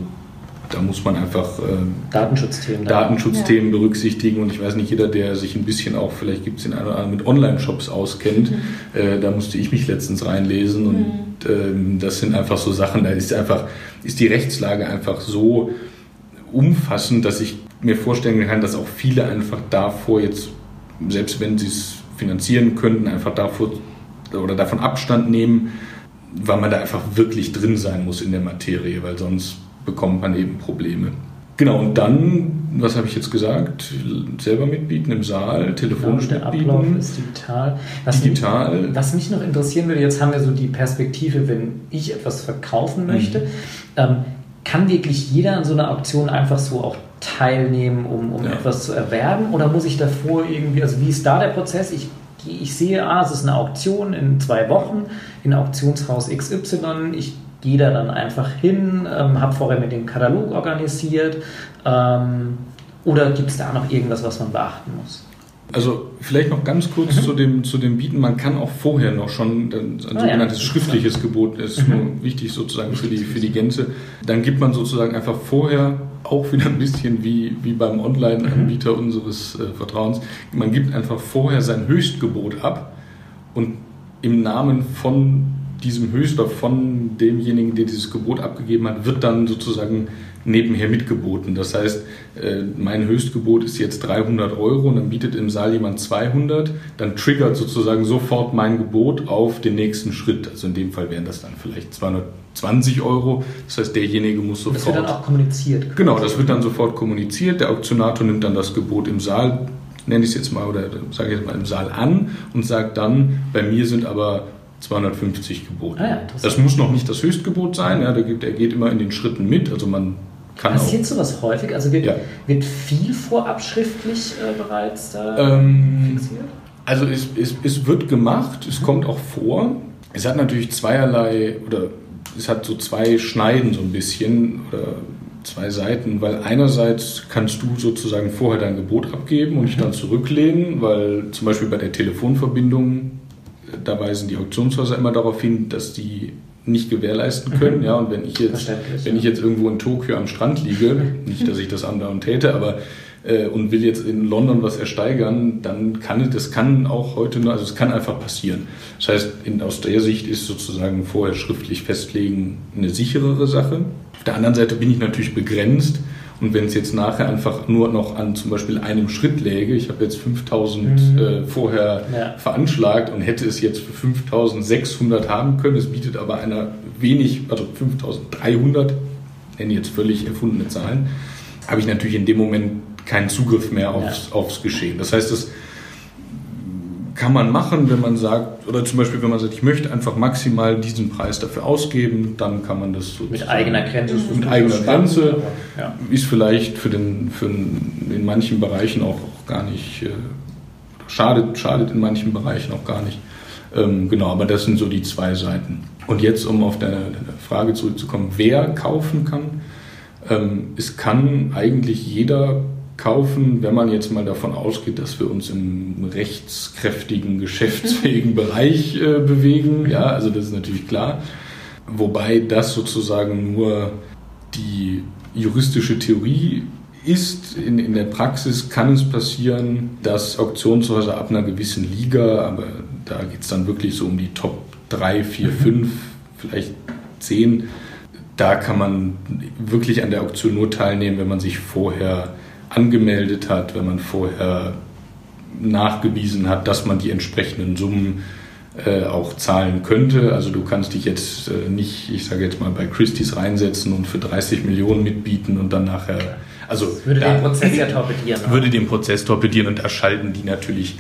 da muss man einfach äh, Datenschutzthemen, Datenschutzthemen ja. berücksichtigen und ich weiß nicht, jeder, der sich ein bisschen auch, vielleicht gibt es den einen oder anderen mit Online-Shops auskennt, mhm. äh, da musste ich mich letztens reinlesen und mhm. Ähm, das sind einfach so Sachen, da ist einfach, ist die Rechtslage einfach so umfassend, dass ich mir vorstellen kann, dass auch viele einfach davor jetzt, selbst wenn sie es finanzieren könnten, einfach davor oder davon Abstand nehmen, weil man da einfach wirklich drin sein muss in der Materie, weil sonst bekommt man eben Probleme. Genau, und dann, was habe ich jetzt gesagt? Selber mitbieten im Saal, telefonisch genau, der mitbieten. Ablauf ist digital. Was digital. Mich, was mich noch interessieren würde, jetzt haben wir so die Perspektive, wenn ich etwas verkaufen mhm. möchte, mhm. ähm, kann wirklich jeder an so einer Auktion einfach so auch teilnehmen, um, um ja. etwas zu erwerben? Oder muss ich davor irgendwie, also wie ist da der Prozess? Ich, ich sehe, ah, es ist eine Auktion in zwei Wochen in Auktionshaus XY. Ich gehe da dann einfach hin, ähm, habe vorher mit dem Katalog organisiert. Ähm, oder gibt es da noch irgendwas, was man beachten muss? Also vielleicht noch ganz kurz mhm. zu, dem, zu dem Bieten. Man kann auch vorher noch schon ein ah, sogenanntes ja. schriftliches Gebot, ist mhm. nur wichtig sozusagen für die, für die Gänze. Dann gibt man sozusagen einfach vorher auch wieder ein bisschen wie, wie beim Online-Anbieter mhm. unseres äh, Vertrauens. Man gibt einfach vorher sein Höchstgebot ab und im Namen von diesem Höchster von demjenigen, der dieses Gebot abgegeben hat, wird dann sozusagen nebenher mitgeboten. Das heißt, äh, mein Höchstgebot ist jetzt 300 Euro und dann bietet im Saal jemand 200, dann triggert sozusagen sofort mein Gebot auf den nächsten Schritt. Also in dem Fall wären das dann vielleicht 220 Euro. Das heißt, derjenige muss sofort. Das wird dann auch kommuniziert. Genau, das wird dann sofort kommuniziert. Der Auktionator nimmt dann das Gebot im Saal, nenne ich es jetzt mal, oder sage ich jetzt mal im Saal an und sagt dann, bei mir sind aber 250 geboten. Ah ja, das muss noch nicht das Höchstgebot sein, ja, der, der geht immer in den Schritten mit, also man kann Passiert auch, sowas häufig? Also wird, ja. wird viel vorab schriftlich äh, bereits da ähm, fixiert? Also es, es, es wird gemacht, es mhm. kommt auch vor. Es hat natürlich zweierlei, oder es hat so zwei Schneiden so ein bisschen, oder zwei Seiten, weil einerseits kannst du sozusagen vorher dein Gebot abgeben und dich mhm. dann zurücklehnen, weil zum Beispiel bei der Telefonverbindung da weisen die Auktionshäuser immer darauf hin, dass die nicht gewährleisten mhm. können. Mhm. Ja, und wenn ich jetzt, wenn ich jetzt irgendwo in Tokio am Strand liege, nicht, dass ich das andauernd täte, aber äh, und will jetzt in London was ersteigern, dann kann das kann auch heute nur, also es kann einfach passieren. Das heißt, in, aus der Sicht ist sozusagen vorher schriftlich festlegen eine sicherere Sache. Auf der anderen Seite bin ich natürlich begrenzt und wenn es jetzt nachher einfach nur noch an zum Beispiel einem Schritt läge, ich habe jetzt 5000 mhm. äh, vorher ja. veranschlagt und hätte es jetzt für 5600 haben können, es bietet aber einer wenig, also 5300 nenne jetzt völlig erfundene Zahlen, habe ich natürlich in dem Moment keinen Zugriff mehr aufs, ja. aufs Geschehen. Das heißt, das kann man machen, wenn man sagt, oder zum Beispiel, wenn man sagt, ich möchte einfach maximal diesen Preis dafür ausgeben, dann kann man das. Mit eigener Grenze. Mit eigener Grenze. Ja. Ist vielleicht für den, für den, in manchen Bereichen auch, auch gar nicht, äh, schadet, schadet in manchen Bereichen auch gar nicht. Ähm, genau, aber das sind so die zwei Seiten. Und jetzt, um auf deine, deine Frage zurückzukommen, wer kaufen kann. Ähm, es kann eigentlich jeder kaufen, wenn man jetzt mal davon ausgeht, dass wir uns im rechtskräftigen, geschäftsfähigen Bereich äh, bewegen. Ja, also das ist natürlich klar. Wobei das sozusagen nur die juristische Theorie ist. In, in der Praxis kann es passieren, dass Auktionshäuser ab einer gewissen Liga, aber da geht es dann wirklich so um die Top 3, 4, 5, vielleicht 10, da kann man wirklich an der Auktion nur teilnehmen, wenn man sich vorher angemeldet hat, wenn man vorher nachgewiesen hat, dass man die entsprechenden Summen äh, auch zahlen könnte. Also du kannst dich jetzt äh, nicht, ich sage jetzt mal, bei Christie's reinsetzen und für 30 Millionen mitbieten und dann nachher. Also würde den Prozess ja torpedieren. Würde den Prozess torpedieren und da schalten die natürlich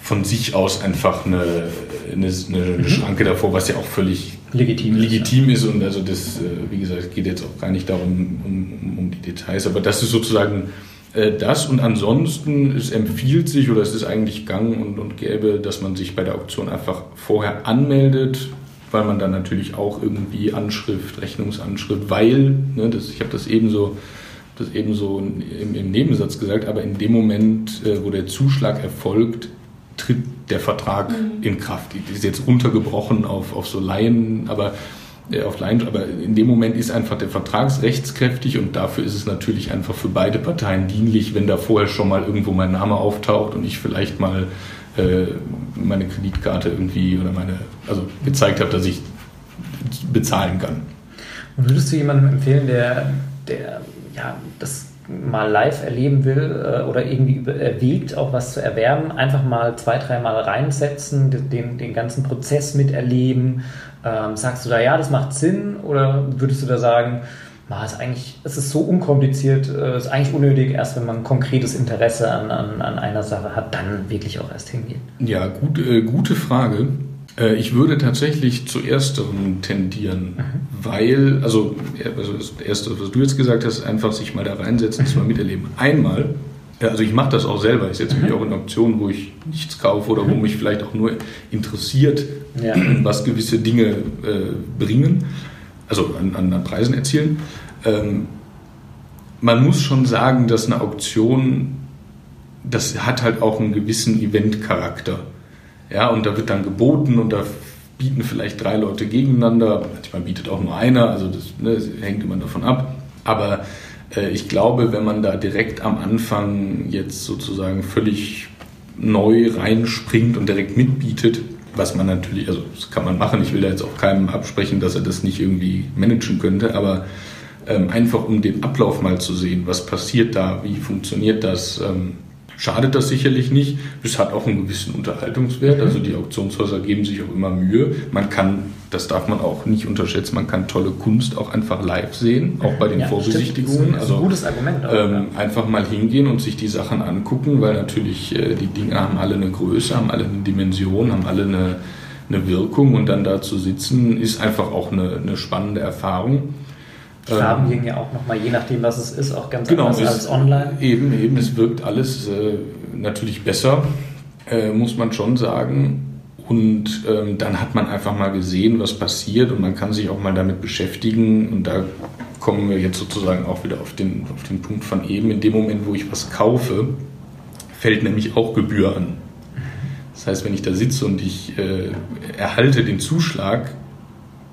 von sich aus einfach eine, eine, eine mhm. Schranke davor, was ja auch völlig legitim, legitim ist. ist. Und also das, äh, wie gesagt, geht jetzt auch gar nicht darum, um, um die Details, aber das ist sozusagen äh, das. Und ansonsten, es empfiehlt sich oder es ist eigentlich gang und, und gäbe, dass man sich bei der Auktion einfach vorher anmeldet, weil man dann natürlich auch irgendwie Anschrift, Rechnungsanschrift, weil, ne, das, ich habe das ebenso das eben so im, im, Nebensatz gesagt, aber in dem Moment, äh, wo der Zuschlag erfolgt, tritt der Vertrag mhm. in Kraft. Die ist jetzt runtergebrochen auf, auf so Laien, aber äh, auf Laien, aber in dem Moment ist einfach der Vertrag rechtskräftig und dafür ist es natürlich einfach für beide Parteien dienlich, wenn da vorher schon mal irgendwo mein Name auftaucht und ich vielleicht mal äh, meine Kreditkarte irgendwie oder meine, also gezeigt habe, dass ich bezahlen kann. Und würdest du jemandem empfehlen, der, der ja, das mal live erleben will äh, oder irgendwie erwägt, auch was zu erwerben, einfach mal zwei, dreimal reinsetzen, den, den ganzen Prozess miterleben. Ähm, sagst du da, ja, das macht Sinn? Oder würdest du da sagen, na, ist eigentlich, es ist so unkompliziert, äh, ist eigentlich unnötig, erst wenn man konkretes Interesse an, an, an einer Sache hat, dann wirklich auch erst hingehen? Ja, gut, äh, gute Frage. Äh, ich würde tatsächlich zu ersterem tendieren, mhm. weil, also, also das Erste, was du jetzt gesagt hast, einfach sich mal da reinsetzen, das mal mhm. miterleben. Einmal, also ich mache das auch selber, ich setze mich mhm. auch in Optionen, wo ich nichts kaufe oder wo mich vielleicht auch nur interessiert, ja. was gewisse Dinge äh, bringen, also an, an, Preisen erzielen. Ähm, man muss schon sagen, dass eine Auktion, das hat halt auch einen gewissen Eventcharakter. Ja, und da wird dann geboten und da bieten vielleicht drei Leute gegeneinander. Manchmal bietet auch nur einer, also das, ne, das hängt immer davon ab. Aber äh, ich glaube, wenn man da direkt am Anfang jetzt sozusagen völlig neu reinspringt und direkt mitbietet, was man natürlich, also das kann man machen, ich will da jetzt auch keinem absprechen, dass er das nicht irgendwie managen könnte, aber ähm, einfach um den Ablauf mal zu sehen, was passiert da, wie funktioniert das, ähm, schadet das sicherlich nicht. Es hat auch einen gewissen Unterhaltungswert. Also die Auktionshäuser geben sich auch immer Mühe. Man kann, das darf man auch nicht unterschätzen, man kann tolle Kunst auch einfach live sehen, auch bei den ja, Vorbesichtigungen. Das ist ein gutes Argument. Auch, ähm, ja. Einfach mal hingehen und sich die Sachen angucken, weil natürlich äh, die Dinge haben alle eine Größe, haben alle eine Dimension, haben alle eine, eine Wirkung und dann da zu sitzen, ist einfach auch eine, eine spannende Erfahrung. Die Farben ähm, wirken ja auch nochmal, je nachdem, was es ist, auch ganz genau, anders als online. Eben, eben, es wirkt alles äh, natürlich besser, äh, muss man schon sagen. Und ähm, dann hat man einfach mal gesehen, was passiert und man kann sich auch mal damit beschäftigen. Und da kommen wir jetzt sozusagen auch wieder auf den, auf den Punkt von eben. In dem Moment, wo ich was kaufe, fällt nämlich auch Gebühr an. Das heißt, wenn ich da sitze und ich äh, erhalte den Zuschlag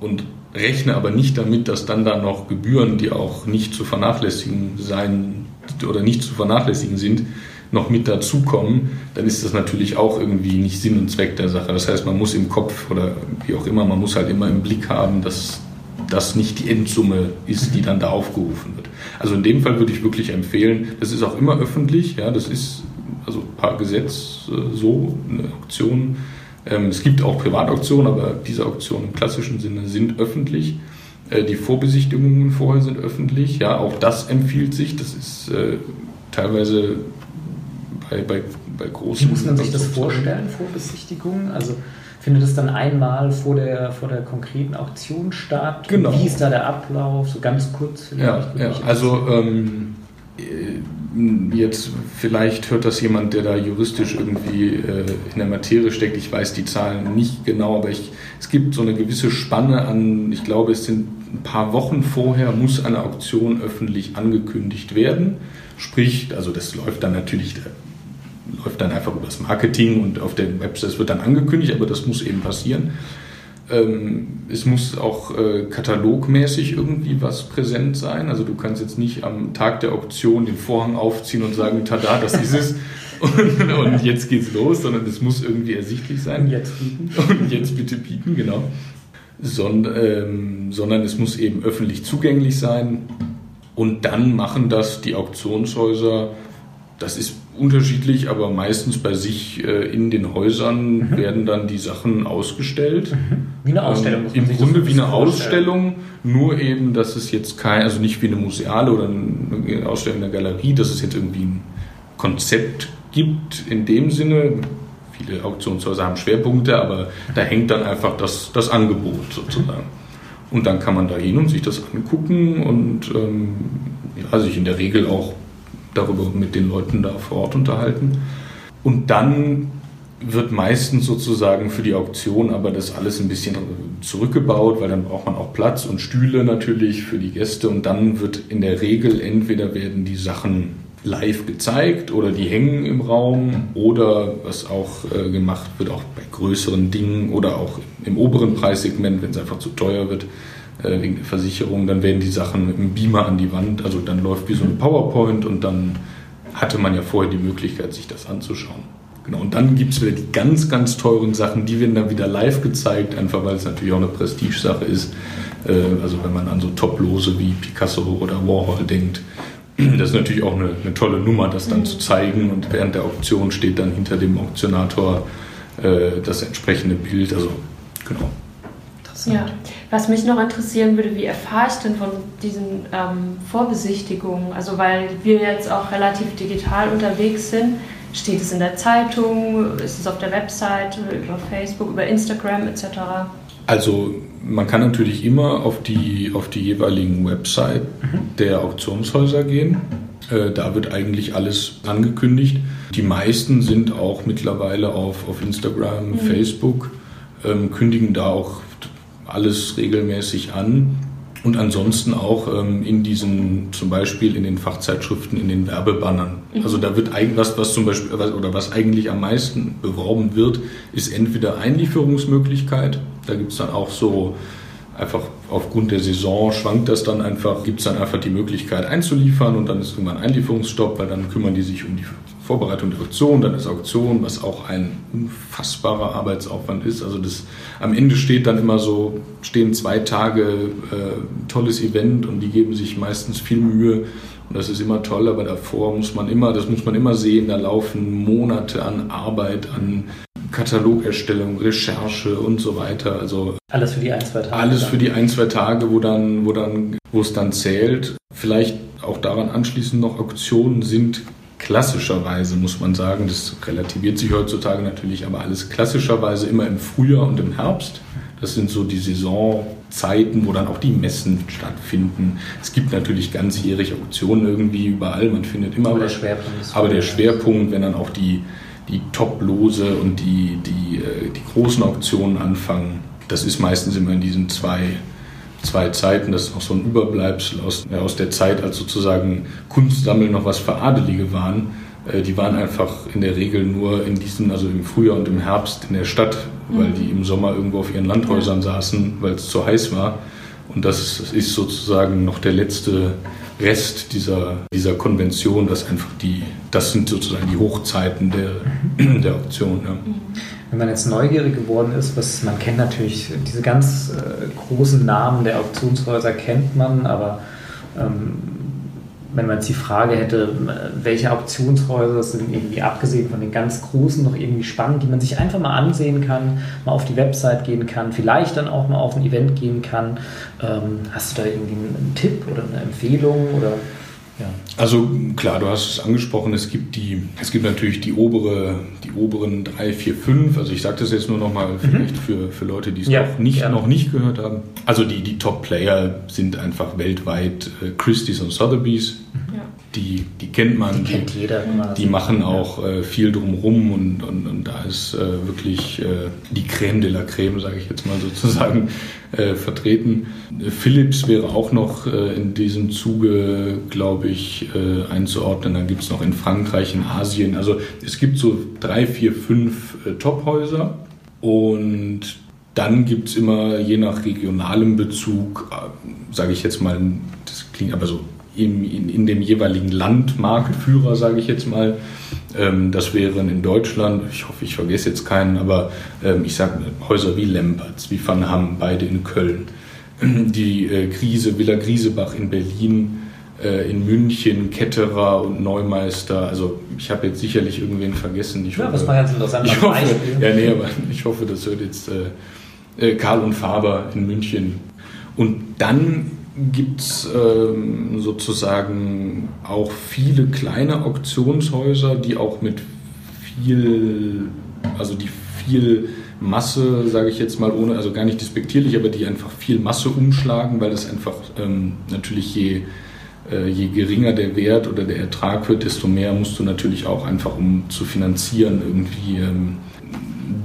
und rechne aber nicht damit, dass dann da noch Gebühren, die auch nicht zu vernachlässigen sein oder nicht zu vernachlässigen sind, noch mit dazukommen, dann ist das natürlich auch irgendwie nicht Sinn und Zweck der Sache. Das heißt, man muss im Kopf oder wie auch immer, man muss halt immer im Blick haben, dass das nicht die Endsumme ist, die dann da aufgerufen wird. Also in dem Fall würde ich wirklich empfehlen, das ist auch immer öffentlich, ja, das ist also paar Gesetz äh, so, eine Auktion es gibt auch Privatauktionen, aber diese Auktionen im klassischen Sinne sind öffentlich. Äh, die Vorbesichtigungen vorher sind öffentlich. Ja, auch das empfiehlt sich. Das ist äh, teilweise bei, bei, bei großen. Wie muss man sich das vorstellen, Vorbesichtigungen? Also findet es dann einmal vor der, vor der konkreten Auktion statt? Genau. Wie ist da der Ablauf? So ganz kurz vielleicht. Ja, ja. also ähm, äh, jetzt vielleicht hört das jemand, der da juristisch irgendwie äh, in der Materie steckt. Ich weiß die Zahlen nicht genau, aber ich, es gibt so eine gewisse Spanne an, ich glaube, es sind ein paar Wochen vorher, muss eine Auktion öffentlich angekündigt werden. Sprich, also das läuft dann natürlich, läuft dann einfach über das Marketing und auf der Website wird dann angekündigt, aber das muss eben passieren. Ähm, es muss auch äh, katalogmäßig irgendwie was präsent sein. Also du kannst jetzt nicht am Tag der Auktion den Vorhang aufziehen und sagen, tada, das ist es. Und, und jetzt geht's los, sondern es muss irgendwie ersichtlich sein. Und jetzt bieten. Und jetzt bitte bieten, genau. Son, ähm, sondern es muss eben öffentlich zugänglich sein. Und dann machen das die Auktionshäuser. Das ist unterschiedlich, aber meistens bei sich äh, in den Häusern mhm. werden dann die Sachen ausgestellt. Mhm. Wie eine Ausstellung. Ähm, Im Grunde wie eine Ausstellung, nur eben, dass es jetzt kein, also nicht wie eine museale oder eine Ausstellung in der Galerie, dass es jetzt irgendwie ein Konzept gibt in dem Sinne. Viele Auktionshäuser haben Schwerpunkte, aber da hängt dann einfach das, das Angebot sozusagen. Und dann kann man da hin und sich das angucken und ähm, ja, sich in der Regel auch darüber mit den Leuten da vor Ort unterhalten. Und dann wird meistens sozusagen für die Auktion aber das alles ein bisschen zurückgebaut, weil dann braucht man auch Platz und Stühle natürlich für die Gäste und dann wird in der Regel entweder werden die Sachen live gezeigt oder die hängen im Raum oder was auch äh, gemacht wird, auch bei größeren Dingen oder auch im oberen Preissegment, wenn es einfach zu teuer wird, äh, wegen der Versicherung, dann werden die Sachen mit einem Beamer an die Wand, also dann läuft wie so ein PowerPoint und dann hatte man ja vorher die Möglichkeit, sich das anzuschauen. Genau, und dann gibt es wieder die ganz, ganz teuren Sachen, die werden dann wieder live gezeigt, einfach weil es natürlich auch eine Prestigesache ist. Äh, also wenn man an so Toplose wie Picasso oder Warhol denkt, das ist natürlich auch eine, eine tolle Nummer, das dann zu zeigen und während der Auktion steht dann hinter dem Auktionator äh, das entsprechende Bild. Also genau, ja, was mich noch interessieren würde, wie erfahre ich denn von diesen ähm, Vorbesichtigungen? Also weil wir jetzt auch relativ digital unterwegs sind, steht es in der Zeitung, ist es auf der Website, über Facebook, über Instagram etc.? Also man kann natürlich immer auf die, auf die jeweiligen Website mhm. der Auktionshäuser gehen. Äh, da wird eigentlich alles angekündigt. Die meisten sind auch mittlerweile auf, auf Instagram, mhm. Facebook, ähm, kündigen da auch alles regelmäßig an. Und ansonsten auch ähm, in diesen, zum Beispiel in den Fachzeitschriften, in den Werbebannern. Mhm. Also da wird eigentlich was, was zum Beispiel, oder was eigentlich am meisten beworben wird, ist entweder Einlieferungsmöglichkeit. Da gibt es dann auch so, einfach aufgrund der Saison schwankt das dann einfach, gibt es dann einfach die Möglichkeit einzuliefern und dann ist irgendwann Einlieferungsstopp, weil dann kümmern die sich um die Vorbereitung der Auktion, dann ist Auktion, was auch ein unfassbarer Arbeitsaufwand ist. Also das am Ende steht dann immer so, stehen zwei Tage äh, tolles Event und die geben sich meistens viel Mühe und das ist immer toll, aber davor muss man immer, das muss man immer sehen, da laufen Monate an Arbeit, an Katalogerstellung, Recherche und so weiter. Also alles für die ein, zwei Tage. Alles für die ein, zwei Tage, wo dann, wo dann, wo es dann zählt. Vielleicht auch daran anschließend noch Auktionen sind klassischerweise, muss man sagen, das relativiert sich heutzutage natürlich, aber alles klassischerweise immer im Frühjahr und im Herbst. Das sind so die Saisonzeiten, wo dann auch die Messen stattfinden. Es gibt natürlich ganzjährig Auktionen irgendwie überall, man findet immer aber was. Der Schwerpunkt aber der Schwerpunkt, wenn dann auch die, die Top-Lose und die, die, äh, die großen Auktionen anfangen, das ist meistens immer in diesen zwei zwei Zeiten, das ist noch so ein Überbleibsel aus, ja, aus der Zeit, als sozusagen Kunstsammeln noch was für Adelige waren. Äh, die waren einfach in der Regel nur in diesen, also im Frühjahr und im Herbst in der Stadt, weil die im Sommer irgendwo auf ihren Landhäusern saßen, weil es zu heiß war. Und das ist sozusagen noch der letzte Rest dieser, dieser Konvention, dass einfach die, das sind sozusagen die Hochzeiten der, der Auktion. Ja. Mhm wenn man jetzt neugierig geworden ist, was man kennt natürlich diese ganz äh, großen Namen der Auktionshäuser kennt man, aber ähm, wenn man jetzt die Frage hätte, welche Auktionshäuser sind irgendwie abgesehen von den ganz großen noch irgendwie spannend, die man sich einfach mal ansehen kann, mal auf die Website gehen kann, vielleicht dann auch mal auf ein Event gehen kann. Ähm, hast du da irgendwie einen Tipp oder eine Empfehlung oder ja. Also klar, du hast es angesprochen, es gibt die, es gibt natürlich die obere, die oberen drei, vier, fünf. Also ich sage das jetzt nur nochmal mhm. vielleicht für, für Leute, die es ja, noch, nicht, noch nicht gehört haben. Also die, die Top-Player sind einfach weltweit äh, Christie's und Sotheby's. Ja. Die, die kennt man. Die kennt jeder. Die, die machen auch äh, viel drumherum und, und, und da ist äh, wirklich äh, die Creme de la Creme, sage ich jetzt mal sozusagen, äh, vertreten. Philips wäre auch noch äh, in diesem Zuge, glaube ich, äh, einzuordnen. Dann gibt es noch in Frankreich, in Asien. Also es gibt so drei, vier, fünf äh, Top-Häuser und dann gibt es immer, je nach regionalem Bezug, äh, sage ich jetzt mal, das klingt aber so in, in, in dem jeweiligen Land Marktführer, sage ich jetzt mal. Ähm, das wären in Deutschland, ich hoffe, ich vergesse jetzt keinen, aber ähm, ich sage Häuser wie Lempertz, wie Van Hamm, beide in Köln. Die äh, Krise, Villa Griesebach in Berlin, äh, in München, Ketterer und Neumeister. Also ich habe jetzt sicherlich irgendwen vergessen. Ich ja, hoffe, was mal ganz interessant ich hoffe, Ja, nee, aber ich hoffe, das hört jetzt äh, äh, Karl und Faber in München. Und dann gibt es ähm, sozusagen auch viele kleine Auktionshäuser, die auch mit viel, also die viel Masse, sage ich jetzt mal, ohne, also gar nicht despektierlich, aber die einfach viel Masse umschlagen, weil das einfach ähm, natürlich je, je geringer der Wert oder der Ertrag wird, desto mehr musst du natürlich auch einfach, um zu finanzieren, irgendwie ähm,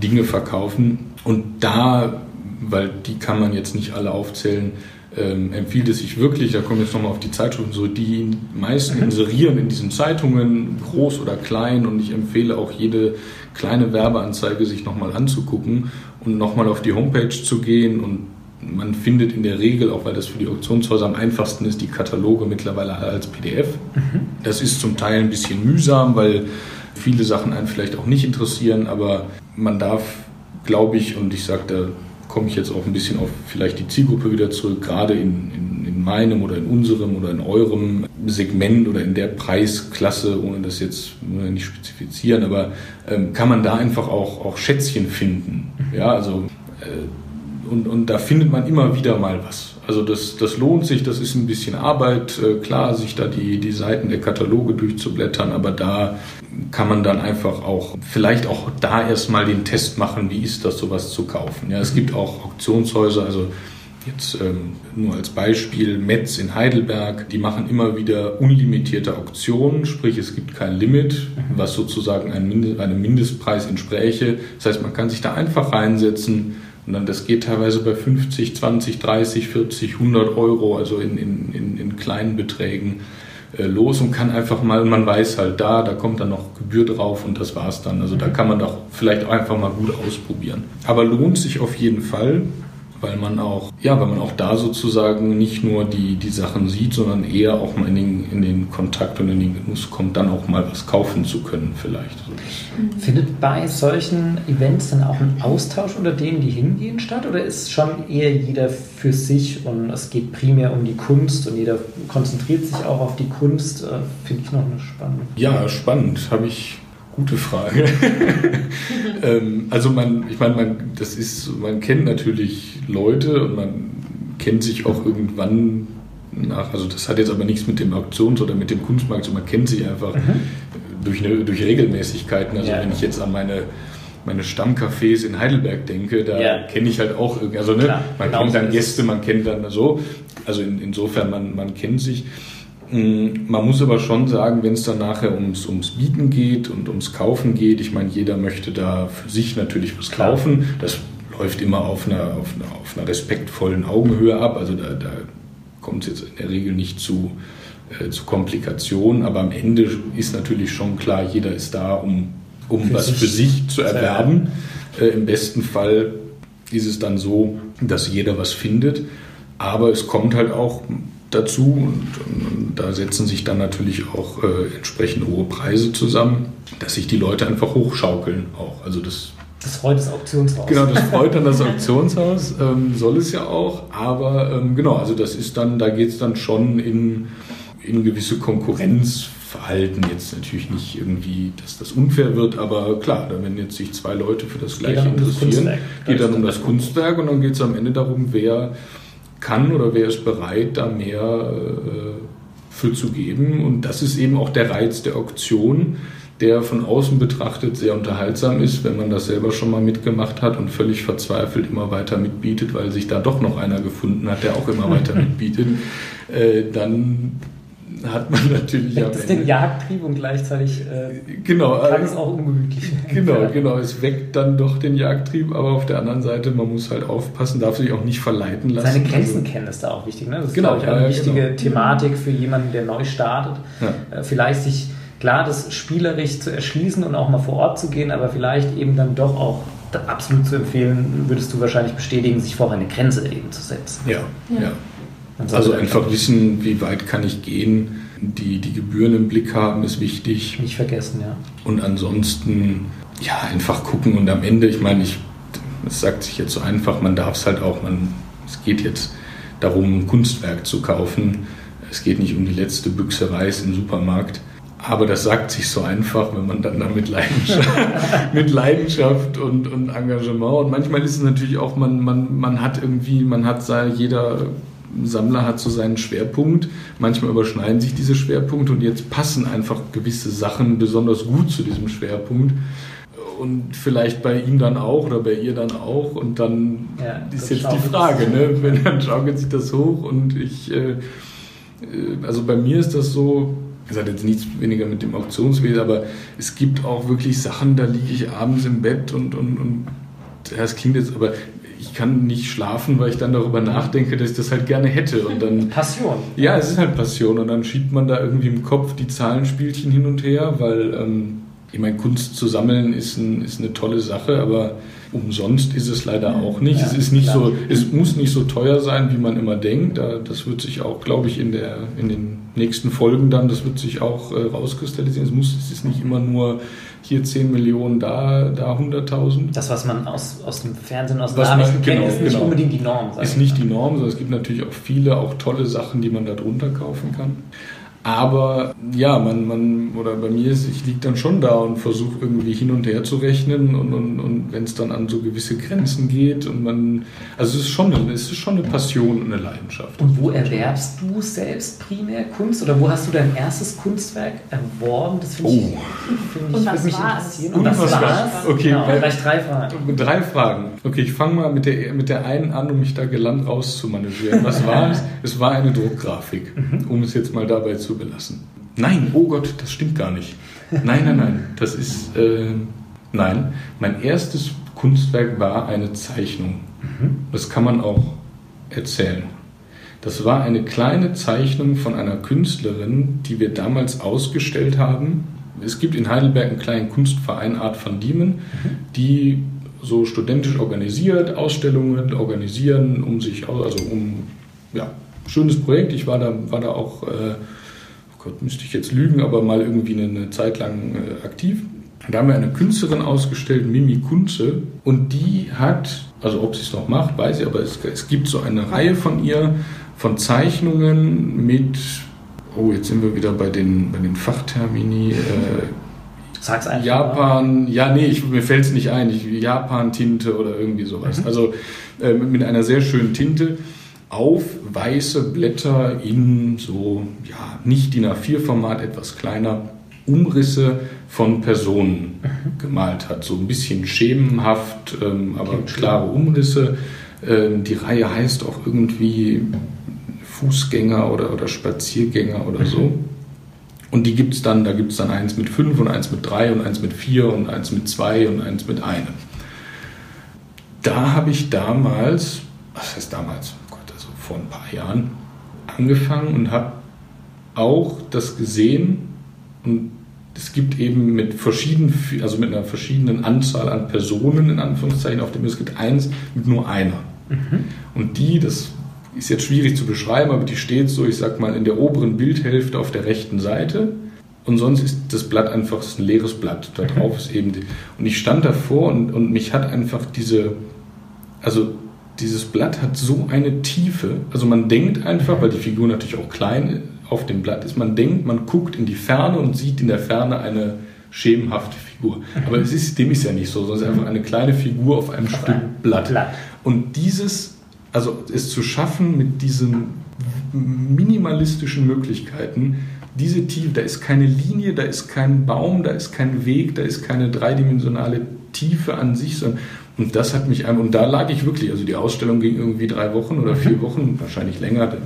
Dinge verkaufen. Und da, weil die kann man jetzt nicht alle aufzählen, ähm, empfiehlt es sich wirklich, da kommen wir jetzt nochmal auf die Zeitschriften, so die meisten mhm. inserieren in diesen Zeitungen, groß oder klein, und ich empfehle auch jede kleine Werbeanzeige sich nochmal anzugucken und nochmal auf die Homepage zu gehen und man findet in der Regel, auch weil das für die Auktionshäuser am einfachsten ist, die Kataloge mittlerweile als PDF. Mhm. Das ist zum Teil ein bisschen mühsam, weil viele Sachen einen vielleicht auch nicht interessieren, aber man darf, glaube ich, und ich sage da komme ich jetzt auch ein bisschen auf vielleicht die Zielgruppe wieder zurück, gerade in, in, in, meinem oder in unserem oder in eurem Segment oder in der Preisklasse, ohne das jetzt nicht spezifizieren, aber ähm, kann man da einfach auch, auch Schätzchen finden. Ja, also äh, und, und da findet man immer wieder mal was. Also das, das lohnt sich, das ist ein bisschen Arbeit, äh, klar, sich da die, die Seiten der Kataloge durchzublättern, aber da kann man dann einfach auch, vielleicht auch da erstmal den Test machen, wie ist das, sowas zu kaufen. Ja, es gibt auch Auktionshäuser, also Jetzt ähm, nur als Beispiel Metz in Heidelberg, die machen immer wieder unlimitierte Auktionen, sprich es gibt kein Limit, was sozusagen einem, einem Mindestpreis entspräche. Das heißt, man kann sich da einfach reinsetzen und dann das geht teilweise bei 50, 20, 30, 40, 100 Euro, also in, in, in, in kleinen Beträgen. Äh, los und kann einfach mal, man weiß halt da, da kommt dann noch Gebühr drauf und das war's dann. Also da kann man doch vielleicht einfach mal gut ausprobieren. Aber lohnt sich auf jeden Fall weil man auch, ja, weil man auch da sozusagen nicht nur die, die Sachen sieht, sondern eher auch mal in den, in den Kontakt und in den Genuss kommt, dann auch mal was kaufen zu können vielleicht. Mhm. Findet bei solchen Events dann auch ein Austausch unter denen, die hingehen, statt? Oder ist schon eher jeder für sich und es geht primär um die Kunst und jeder konzentriert sich auch auf die Kunst? Äh, finde ich noch eine spannende Frage. Ja, spannend. Habe ich Gute Frage. ähm, also man, ich meine, man, das ist, man kennt natürlich Leute und man kennt sich auch irgendwann nach, also das hat jetzt aber nichts mit dem Auktions- oder mit dem Kunstmarkt, so man kennt sich einfach mhm. durch, eine, durch Regelmäßigkeiten. Also ja. wenn ich jetzt an meine meine Stammcafés in Heidelberg denke, da ja. kenne ich halt auch irgendwie, also ne, Klar, man kennt dann Gäste, man kennt dann so, also in, insofern man, man kennt sich. Mm, man muss aber schon sagen, wenn es dann nachher ums, ums Bieten geht und ums Kaufen geht, ich meine, jeder möchte da für sich natürlich was kaufen. Das läuft immer auf einer, auf einer, auf einer respektvollen Augenhöhe ab. Also da, da kommt es jetzt in der Regel nicht zu, äh, zu Komplikationen. Aber am Ende ist natürlich schon klar, jeder ist da, um, um für was sich für sich zu erwerben. Äh, Im besten Fall ist es dann so, dass jeder was findet. Aber es kommt halt auch dazu und, und, da setzen sich dann natürlich auch äh, entsprechend hohe Preise zusammen, dass sich die Leute einfach hochschaukeln auch. Also das das freut das Auktionshaus. Genau, das freut dann das Auktionshaus, ähm, soll es ja auch. Aber ähm, genau, also das ist dann, da geht es dann schon in, in gewisse Konkurrenzverhalten jetzt natürlich nicht irgendwie, dass das unfair wird, aber klar, wenn jetzt sich zwei Leute für das Gleiche interessieren, geht dann um das Kunstwerk und dann geht es am Ende darum, wer kann oder wer ist bereit, da mehr äh, für zu geben. Und das ist eben auch der Reiz der Auktion, der von außen betrachtet sehr unterhaltsam ist, wenn man das selber schon mal mitgemacht hat und völlig verzweifelt immer weiter mitbietet, weil sich da doch noch einer gefunden hat, der auch immer weiter mitbietet, äh, dann hat man natürlich Weckt es den Jagdtrieb und gleichzeitig äh, genau, kann es auch ungemütlich Genau, genau. Es weckt dann doch den Jagdtrieb, aber auf der anderen Seite, man muss halt aufpassen, darf sich auch nicht verleiten lassen. Seine Grenzen also, kennen ist da auch wichtig. Ne? Das ist, genau, ich, eine ja, wichtige genau. Thematik für jemanden, der neu startet. Ja. Äh, vielleicht sich klar das spielerisch zu erschließen und auch mal vor Ort zu gehen, aber vielleicht eben dann doch auch absolut zu empfehlen, würdest du wahrscheinlich bestätigen, sich vorher eine Grenze eben zu setzen. Ja, ja. ja. Also einfach wissen, wie weit kann ich gehen. Die, die Gebühren im Blick haben ist wichtig. Nicht vergessen, ja. Und ansonsten, ja, einfach gucken und am Ende, ich meine, ich, es sagt sich jetzt so einfach, man darf es halt auch, man, es geht jetzt darum, ein Kunstwerk zu kaufen. Es geht nicht um die letzte Büchse Reis im Supermarkt. Aber das sagt sich so einfach, wenn man dann da mit Leidenschaft, mit Leidenschaft und, und Engagement und manchmal ist es natürlich auch, man, man, man hat irgendwie, man hat jeder Sammler hat so seinen Schwerpunkt. Manchmal überschneiden sich diese Schwerpunkte und jetzt passen einfach gewisse Sachen besonders gut zu diesem Schwerpunkt. Und vielleicht bei ihm dann auch oder bei ihr dann auch. Und dann ja, ist jetzt die Frage, ne? wenn dann schaukelt sich das hoch und ich, äh, äh, also bei mir ist das so, das hat jetzt nichts weniger mit dem Auktionswesen, aber es gibt auch wirklich Sachen, da liege ich abends im Bett und, und, und das klingt jetzt, aber ich kann nicht schlafen, weil ich dann darüber nachdenke, dass ich das halt gerne hätte. Und dann, Passion. Ja, es ist halt Passion. Und dann schiebt man da irgendwie im Kopf die Zahlenspielchen hin und her, weil ähm, ich meine, Kunst zu sammeln ist, ein, ist eine tolle Sache, aber umsonst ist es leider auch nicht. Ja, es ist nicht klar. so, es muss nicht so teuer sein, wie man immer denkt. Das wird sich auch, glaube ich, in, der, in den nächsten Folgen dann, das wird sich auch äh, rauskristallisieren. Es muss, es ist nicht immer nur hier 10 Millionen, da, da 100.000. Das, was man aus, aus dem Fernsehen, aus den Nachrichten kennt, genau, ist nicht genau. unbedingt die Norm. Ist nicht die Norm, sondern es gibt natürlich auch viele, auch tolle Sachen, die man da drunter kaufen kann. Aber ja, man, man, oder bei mir ist, ich liege dann schon da und versuche irgendwie hin und her zu rechnen und, und, und wenn es dann an so gewisse Grenzen geht und man, also es ist schon eine, es ist schon eine Passion und eine Leidenschaft. Und wo erwerbst du selbst primär Kunst oder wo hast du dein erstes Kunstwerk erworben? Das finde ich, oh. find ich und was mich interessieren. Und, und was, war's? Okay, genau, vielleicht drei Fragen. Drei Fragen. Okay, ich fange mal mit der, mit der einen an, um mich da gelangt rauszumanövrieren. Was war es? Es war eine Druckgrafik, mhm. um es jetzt mal dabei zu belassen. Nein, oh Gott, das stimmt gar nicht. Nein, nein, nein, das ist, äh, nein. Mein erstes Kunstwerk war eine Zeichnung. Mhm. Das kann man auch erzählen. Das war eine kleine Zeichnung von einer Künstlerin, die wir damals ausgestellt haben. Es gibt in Heidelberg einen kleinen Kunstverein Art van Diemen, mhm. die so studentisch organisiert, Ausstellungen organisieren, um sich, also um, ja, schönes Projekt. Ich war da, war da auch, äh, Gott, müsste ich jetzt lügen, aber mal irgendwie eine, eine Zeit lang äh, aktiv. Da haben wir eine Künstlerin ausgestellt, Mimi Kunze, und die hat, also ob sie es noch macht, weiß ich, aber es, es gibt so eine Reihe von ihr, von Zeichnungen mit, oh, jetzt sind wir wieder bei den, bei den Fachtermini, äh, Sag's einfach. Japan, mal. ja, nee, ich, mir fällt es nicht ein. Japan-Tinte oder irgendwie sowas. Mhm. Also äh, mit einer sehr schönen Tinte auf weiße Blätter in so, ja, nicht DIN A4-Format, etwas kleiner, Umrisse von Personen mhm. gemalt hat. So ein bisschen schemenhaft, ähm, aber okay. klare Umrisse. Ähm, die Reihe heißt auch irgendwie Fußgänger oder, oder Spaziergänger oder mhm. so. Und die gibt es dann, da gibt es dann eins mit fünf und eins mit drei und eins mit vier und eins mit zwei und eins mit einem. Da habe ich damals, was heißt damals, vor ein paar Jahren, angefangen und habe auch das gesehen und es gibt eben mit verschiedenen, also mit einer verschiedenen Anzahl an Personen in Anführungszeichen auf dem es gibt eins mit nur einer. Mhm. Und die, das ist jetzt schwierig zu beschreiben, aber die steht so, ich sag mal, in der oberen Bildhälfte auf der rechten Seite. Und sonst ist das Blatt einfach ein leeres Blatt. Da drauf ist eben. Die, und ich stand davor und, und mich hat einfach diese, also dieses Blatt hat so eine Tiefe. Also man denkt einfach, weil die Figur natürlich auch klein auf dem Blatt ist. Man denkt, man guckt in die Ferne und sieht in der Ferne eine schemenhafte Figur. Mhm. Aber es ist, dem ist ja nicht so, sondern es ist einfach eine kleine Figur auf einem auf Stück ein Blatt. Blatt. Und dieses, also es zu schaffen mit diesen minimalistischen Möglichkeiten, diese Tiefe, da ist keine Linie, da ist kein Baum, da ist kein Weg, da ist keine dreidimensionale Tiefe an sich, sondern und das hat mich und da lag ich wirklich, also die Ausstellung ging irgendwie drei Wochen oder vier mhm. Wochen, wahrscheinlich länger,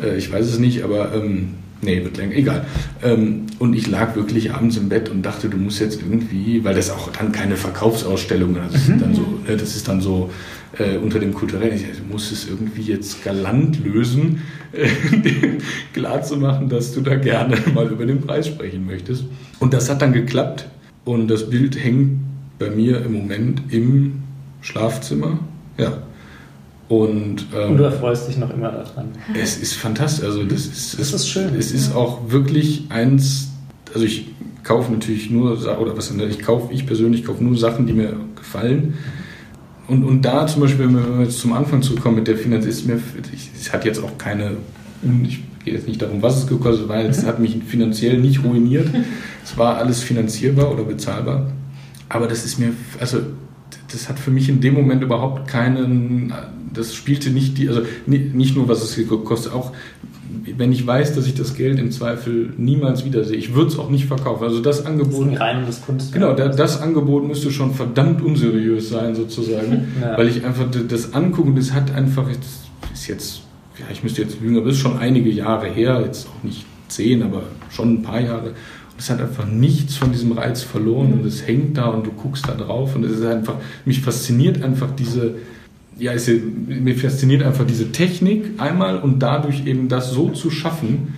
äh, ich weiß es nicht, aber ähm, nee, wird länger, egal. Ähm, und ich lag wirklich abends im Bett und dachte, du musst jetzt irgendwie, weil das auch dann keine Verkaufsausstellung, also das, mhm. ist dann so, ne, das ist dann so äh, unter dem kulturellen, ich, du musst es irgendwie jetzt galant lösen, äh, klar zu machen, dass du da gerne mal über den Preis sprechen möchtest. Und das hat dann geklappt und das Bild hängt bei mir im Moment im Schlafzimmer. Ja. Und, ähm, und du erfreust dich noch immer daran. Es ist fantastisch. Also das ist, das ist schön. Es ist auch wirklich eins, also ich kaufe natürlich nur, oder was ich kaufe, ich persönlich kaufe nur Sachen, die mir gefallen. Und, und da zum Beispiel, wenn wir jetzt zum Anfang zurückkommen mit der Finanz, ist mir, es hat jetzt auch keine, ich gehe jetzt nicht darum, was es gekostet hat, es hat mich finanziell nicht ruiniert. Es war alles finanzierbar oder bezahlbar. Aber das ist mir, also das hat für mich in dem Moment überhaupt keinen, das spielte nicht die, also nicht nur, was es gekostet, auch wenn ich weiß, dass ich das Geld im Zweifel niemals wiedersehe, ich würde es auch nicht verkaufen. Also das Angebot. Das ist ein reines Kunst. Genau, das Angebot müsste schon verdammt unseriös sein, sozusagen. Ja. Weil ich einfach das Angucken, das hat einfach, jetzt, ist jetzt, ja, ich müsste jetzt lügen, aber es ist schon einige Jahre her, jetzt auch nicht zehn, aber schon ein paar Jahre es hat einfach nichts von diesem Reiz verloren und es hängt da und du guckst da drauf und es ist einfach, mich fasziniert einfach diese, ja, es, mir fasziniert einfach diese Technik einmal und dadurch eben das so zu schaffen,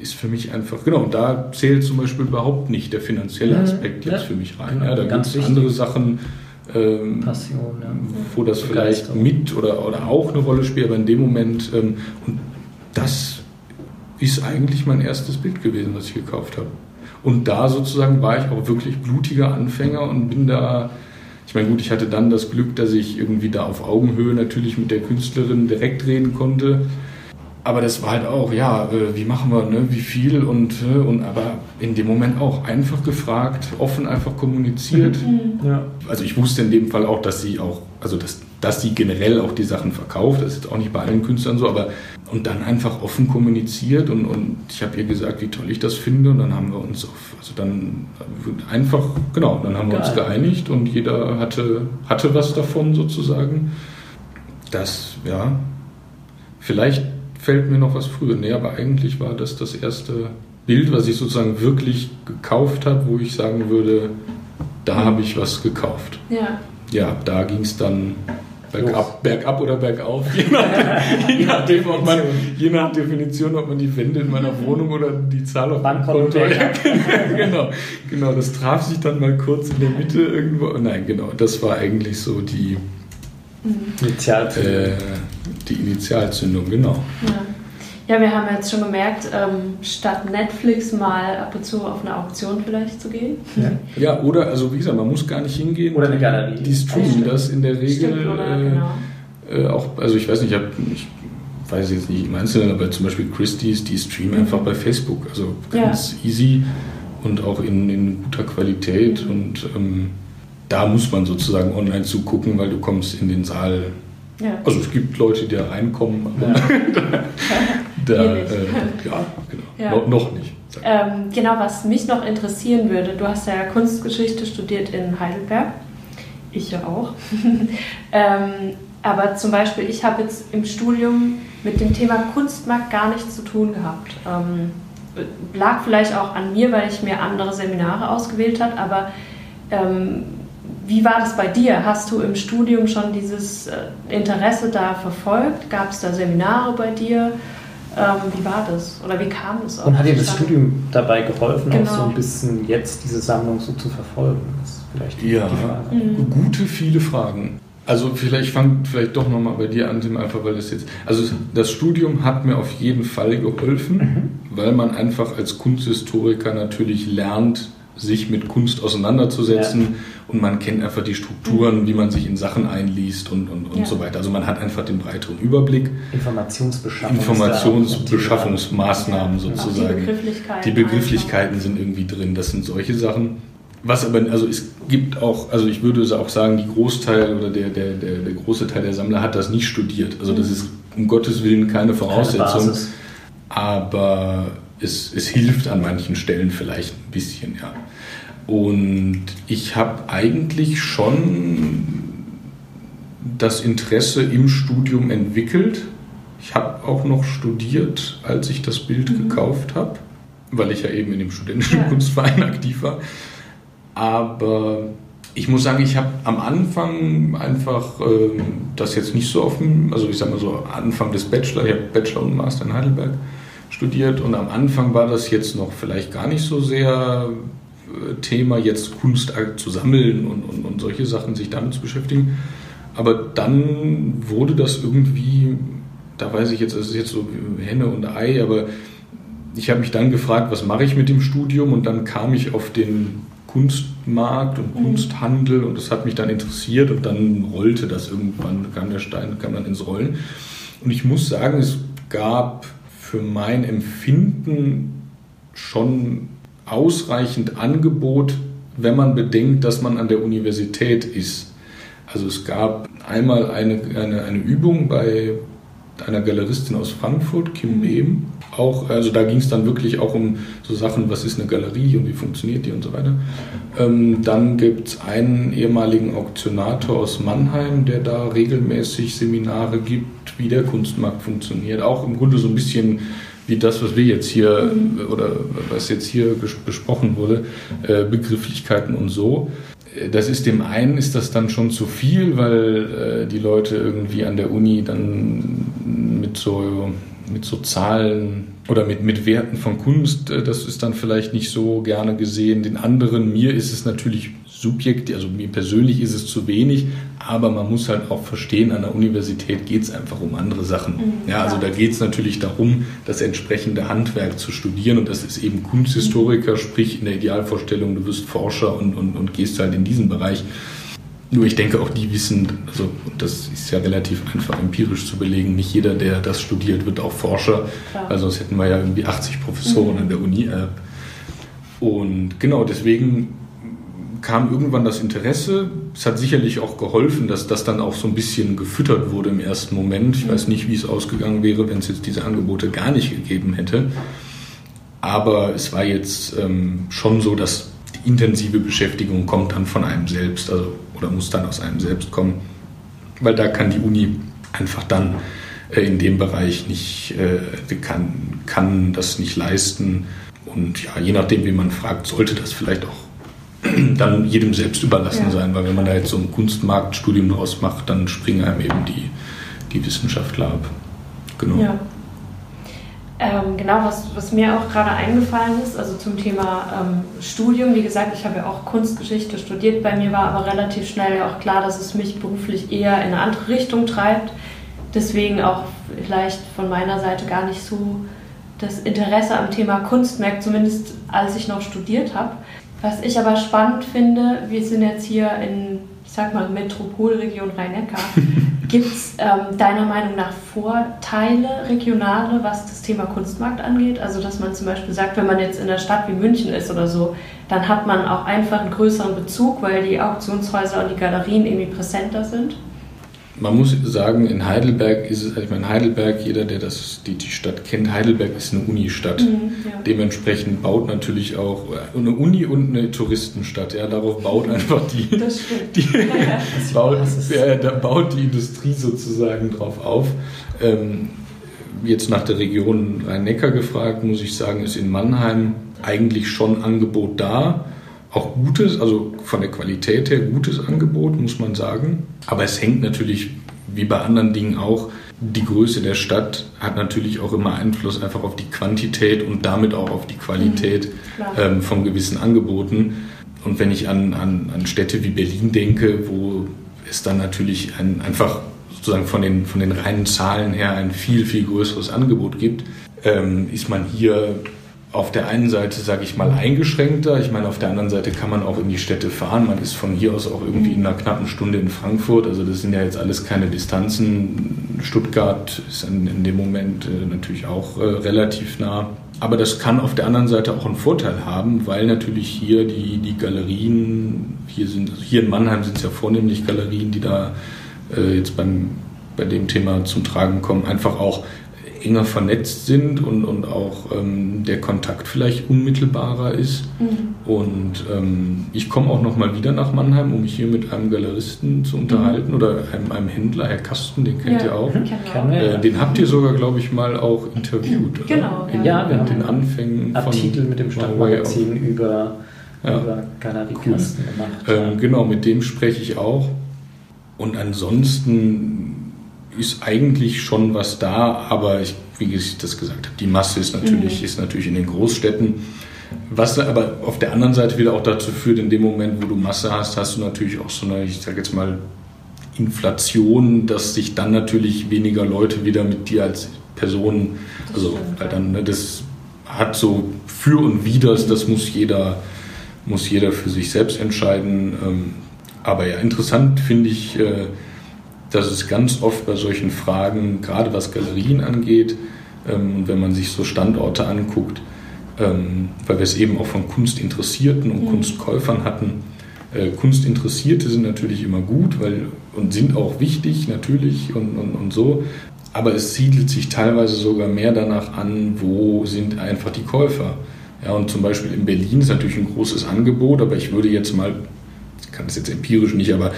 ist für mich einfach, genau, und da zählt zum Beispiel überhaupt nicht der finanzielle mhm. Aspekt ja, jetzt für mich rein. Genau, ja, da gibt es andere Sachen, ähm, Passion, ja. wo das vielleicht mit oder, oder auch eine Rolle spielt, aber in dem Moment, ähm, und das ist eigentlich mein erstes Bild gewesen, was ich gekauft habe. Und da sozusagen war ich auch wirklich blutiger Anfänger und bin da, ich meine, gut, ich hatte dann das Glück, dass ich irgendwie da auf Augenhöhe natürlich mit der Künstlerin direkt reden konnte. Aber das war halt auch, ja, äh, wie machen wir, ne, wie viel und, äh, und aber in dem Moment auch einfach gefragt, offen einfach kommuniziert. Mhm. Ja. Also ich wusste in dem Fall auch, dass sie auch, also dass, dass sie generell auch die Sachen verkauft. Das ist jetzt auch nicht bei allen Künstlern so, aber und dann einfach offen kommuniziert und, und ich habe ihr gesagt, wie toll ich das finde und dann haben wir uns auf, also dann einfach, genau, dann haben Geil. wir uns geeinigt und jeder hatte, hatte was davon sozusagen. Das, ja, vielleicht fällt mir noch was früher. Nee, aber eigentlich war das das erste Bild, was ich sozusagen wirklich gekauft habe, wo ich sagen würde, da habe ich was gekauft. Ja. Ja, da ging es dann Bergab, bergab oder bergauf, je, nach, je, nachdem, ob man, je nach Definition, ob man die Wände in meiner Wohnung oder die Zahl auf dem Konto. genau, genau, das traf sich dann mal kurz in der Mitte irgendwo. Nein, genau, das war eigentlich so die Initialzündung. Äh, die Initialzündung, genau. Ja. Ja, wir haben jetzt schon gemerkt, ähm, statt Netflix mal ab und zu auf eine Auktion vielleicht zu gehen. Ja, ja oder, also wie gesagt, man muss gar nicht hingehen. Oder eine Galerie. Die streamen das in der Regel. Stimmt, oder, äh, genau. äh, auch, also ich weiß nicht, ich, hab, ich weiß jetzt nicht im Einzelnen, aber zum Beispiel Christie's, die streamen mhm. einfach bei Facebook. Also ganz ja. easy und auch in, in guter Qualität. Mhm. Und ähm, da muss man sozusagen online zugucken, weil du kommst in den Saal. Ja. Also es gibt Leute, die da reinkommen, aber ja. Da, äh, ja, genau. Ja. No, noch nicht. Ähm, genau, was mich noch interessieren würde, du hast ja Kunstgeschichte studiert in Heidelberg. Ich ja auch. ähm, aber zum Beispiel, ich habe jetzt im Studium mit dem Thema Kunstmarkt gar nichts zu tun gehabt. Ähm, lag vielleicht auch an mir, weil ich mir andere Seminare ausgewählt habe, aber ähm, wie war das bei dir? Hast du im Studium schon dieses äh, Interesse da verfolgt? Gab es da Seminare bei dir? Ähm, wie war das? Oder wie kam das auch? Und hat dir das Studium dabei geholfen, genau. auch so ein bisschen jetzt diese Sammlung so zu verfolgen? Das ist vielleicht ja, mhm. gute, viele Fragen. Also vielleicht fangt vielleicht doch nochmal bei dir an, Tim, einfach weil das jetzt... Also das Studium hat mir auf jeden Fall geholfen, mhm. weil man einfach als Kunsthistoriker natürlich lernt, sich mit Kunst auseinanderzusetzen ja. und man kennt einfach die Strukturen, wie man sich in Sachen einliest und, und, und ja. so weiter. Also man hat einfach den breiteren Überblick. Informationsbeschaffung. Informationsbeschaffungsmaßnahmen sozusagen. Die Begrifflichkeiten, die Begrifflichkeiten sind irgendwie drin. Das sind solche Sachen. Was aber, also es gibt auch, also ich würde auch sagen, die Großteil oder der, der, der, der große Teil der Sammler hat das nicht studiert. Also das mhm. ist um Gottes Willen keine Voraussetzung. Keine aber es, es hilft an manchen Stellen vielleicht ein bisschen, ja. Und ich habe eigentlich schon das Interesse im Studium entwickelt. Ich habe auch noch studiert, als ich das Bild mhm. gekauft habe, weil ich ja eben in dem studentischen ja. Kunstverein aktiv war. Aber ich muss sagen, ich habe am Anfang einfach äh, das jetzt nicht so offen, also ich sage mal so Anfang des Bachelor, ich habe Bachelor und Master in Heidelberg studiert und am Anfang war das jetzt noch vielleicht gar nicht so sehr äh, Thema, jetzt Kunst zu sammeln und, und, und solche Sachen, sich damit zu beschäftigen. Aber dann wurde das irgendwie, da weiß ich jetzt, es ist jetzt so Henne und Ei, aber ich habe mich dann gefragt, was mache ich mit dem Studium und dann kam ich auf den Kunstmarkt und mhm. Kunsthandel und das hat mich dann interessiert und dann rollte das irgendwann, kam der Stein, kam dann ins Rollen. Und ich muss sagen, es gab für mein Empfinden schon ausreichend Angebot, wenn man bedenkt, dass man an der Universität ist. Also es gab einmal eine, eine, eine Übung bei einer Galeristin aus Frankfurt, Kim Behm. Auch, also da ging es dann wirklich auch um so Sachen, was ist eine Galerie und wie funktioniert die und so weiter. Ähm, dann gibt es einen ehemaligen Auktionator aus Mannheim, der da regelmäßig Seminare gibt, wie der Kunstmarkt funktioniert. Auch im Grunde so ein bisschen wie das, was wir jetzt hier mhm. oder was jetzt hier besprochen wurde, äh, Begrifflichkeiten und so das ist dem einen ist das dann schon zu viel, weil äh, die Leute irgendwie an der Uni dann mit so, mit so Zahlen oder mit, mit Werten von Kunst, äh, das ist dann vielleicht nicht so gerne gesehen. Den anderen, mir ist es natürlich subjektiv, also mir persönlich ist es zu wenig, aber man muss halt auch verstehen, an der Universität geht es einfach um andere Sachen. Mhm, ja, also da geht es natürlich darum, das entsprechende Handwerk zu studieren und das ist eben Kunsthistoriker, mhm. sprich in der Idealvorstellung, du wirst Forscher und, und, und gehst halt in diesen Bereich. Nur ich denke auch die wissen, also das ist ja relativ einfach empirisch zu belegen, nicht jeder, der das studiert, wird auch Forscher, Klar. weil sonst hätten wir ja irgendwie 80 Professoren mhm. an der Uni. Äh. Und genau deswegen kam irgendwann das Interesse. Es hat sicherlich auch geholfen, dass das dann auch so ein bisschen gefüttert wurde im ersten Moment. Ich weiß nicht, wie es ausgegangen wäre, wenn es jetzt diese Angebote gar nicht gegeben hätte. Aber es war jetzt ähm, schon so, dass die intensive Beschäftigung kommt dann von einem selbst, also oder muss dann aus einem selbst kommen, weil da kann die Uni einfach dann äh, in dem Bereich nicht, äh, kann, kann das nicht leisten. Und ja, je nachdem, wie man fragt, sollte das vielleicht auch dann jedem selbst überlassen ja. sein, weil wenn man da jetzt so ein Kunstmarktstudium draus macht, dann springen einem eben die, die Wissenschaftler ab. Genau. Ja. Ähm, genau, was, was mir auch gerade eingefallen ist, also zum Thema ähm, Studium, wie gesagt, ich habe ja auch Kunstgeschichte studiert, bei mir war aber relativ schnell ja auch klar, dass es mich beruflich eher in eine andere Richtung treibt. Deswegen auch vielleicht von meiner Seite gar nicht so das Interesse am Thema Kunstmerk, zumindest als ich noch studiert habe. Was ich aber spannend finde, wir sind jetzt hier in, ich sag mal, Metropolregion Rhein-Neckar. Gibt es ähm, deiner Meinung nach Vorteile, regionale, was das Thema Kunstmarkt angeht? Also, dass man zum Beispiel sagt, wenn man jetzt in einer Stadt wie München ist oder so, dann hat man auch einfach einen größeren Bezug, weil die Auktionshäuser und die Galerien irgendwie präsenter sind? Man muss sagen, in Heidelberg ist es, ich meine, Heidelberg, jeder, der das, die, die Stadt kennt, Heidelberg ist eine Unistadt. Mhm, ja. Dementsprechend baut natürlich auch äh, eine Uni und eine Touristenstadt. Ja, darauf baut einfach die, die baut, ja, da baut die Industrie sozusagen drauf auf. Ähm, jetzt nach der Region Rhein-Neckar gefragt, muss ich sagen, ist in Mannheim eigentlich schon Angebot da auch gutes, also von der Qualität her gutes Angebot, muss man sagen. Aber es hängt natürlich, wie bei anderen Dingen auch, die Größe der Stadt hat natürlich auch immer Einfluss einfach auf die Quantität und damit auch auf die Qualität mhm, ähm, von gewissen Angeboten. Und wenn ich an, an, an Städte wie Berlin denke, wo es dann natürlich ein, einfach sozusagen von den, von den reinen Zahlen her ein viel, viel größeres Angebot gibt, ähm, ist man hier auf der einen Seite, sage ich mal, eingeschränkter. Ich meine, auf der anderen Seite kann man auch in die Städte fahren. Man ist von hier aus auch irgendwie in einer knappen Stunde in Frankfurt. Also das sind ja jetzt alles keine Distanzen. Stuttgart ist in, in dem Moment äh, natürlich auch äh, relativ nah. Aber das kann auf der anderen Seite auch einen Vorteil haben, weil natürlich hier die, die Galerien, hier sind, also hier in Mannheim sind es ja vornehmlich Galerien, die da äh, jetzt beim, bei dem Thema zum Tragen kommen, einfach auch enger vernetzt sind und, und auch ähm, der Kontakt vielleicht unmittelbarer ist. Mhm. Und ähm, ich komme auch noch mal wieder nach Mannheim, um mich hier mit einem Galeristen zu unterhalten mhm. oder einem, einem, Händler, Herr Kasten, den kennt ja, ihr auch. Äh, den habt ihr sogar, glaube ich, mal auch interviewt. Genau. In, ja, wir haben den Anfängen Artikel mit dem Stadtmagazin über, ja. über Galeriekasten cool. gemacht. Ähm, genau, mit dem spreche ich auch. Und ansonsten ist eigentlich schon was da, aber ich, wie ich das gesagt habe, die Masse ist natürlich, mhm. ist natürlich in den Großstädten. Was aber auf der anderen Seite wieder auch dazu führt, in dem Moment, wo du Masse hast, hast du natürlich auch so eine, ich sage jetzt mal, Inflation, dass sich dann natürlich weniger Leute wieder mit dir als Person, das also weil dann, ne, das hat so für und widers, das muss jeder, muss jeder für sich selbst entscheiden. Ähm, aber ja, interessant finde ich, äh, dass es ganz oft bei solchen Fragen, gerade was Galerien angeht, ähm, wenn man sich so Standorte anguckt, ähm, weil wir es eben auch von Kunstinteressierten und mhm. Kunstkäufern hatten. Äh, Kunstinteressierte sind natürlich immer gut weil, und sind auch wichtig natürlich und, und, und so. Aber es siedelt sich teilweise sogar mehr danach an, wo sind einfach die Käufer. Ja, und zum Beispiel in Berlin ist natürlich ein großes Angebot, aber ich würde jetzt mal, ich kann das jetzt empirisch nicht, aber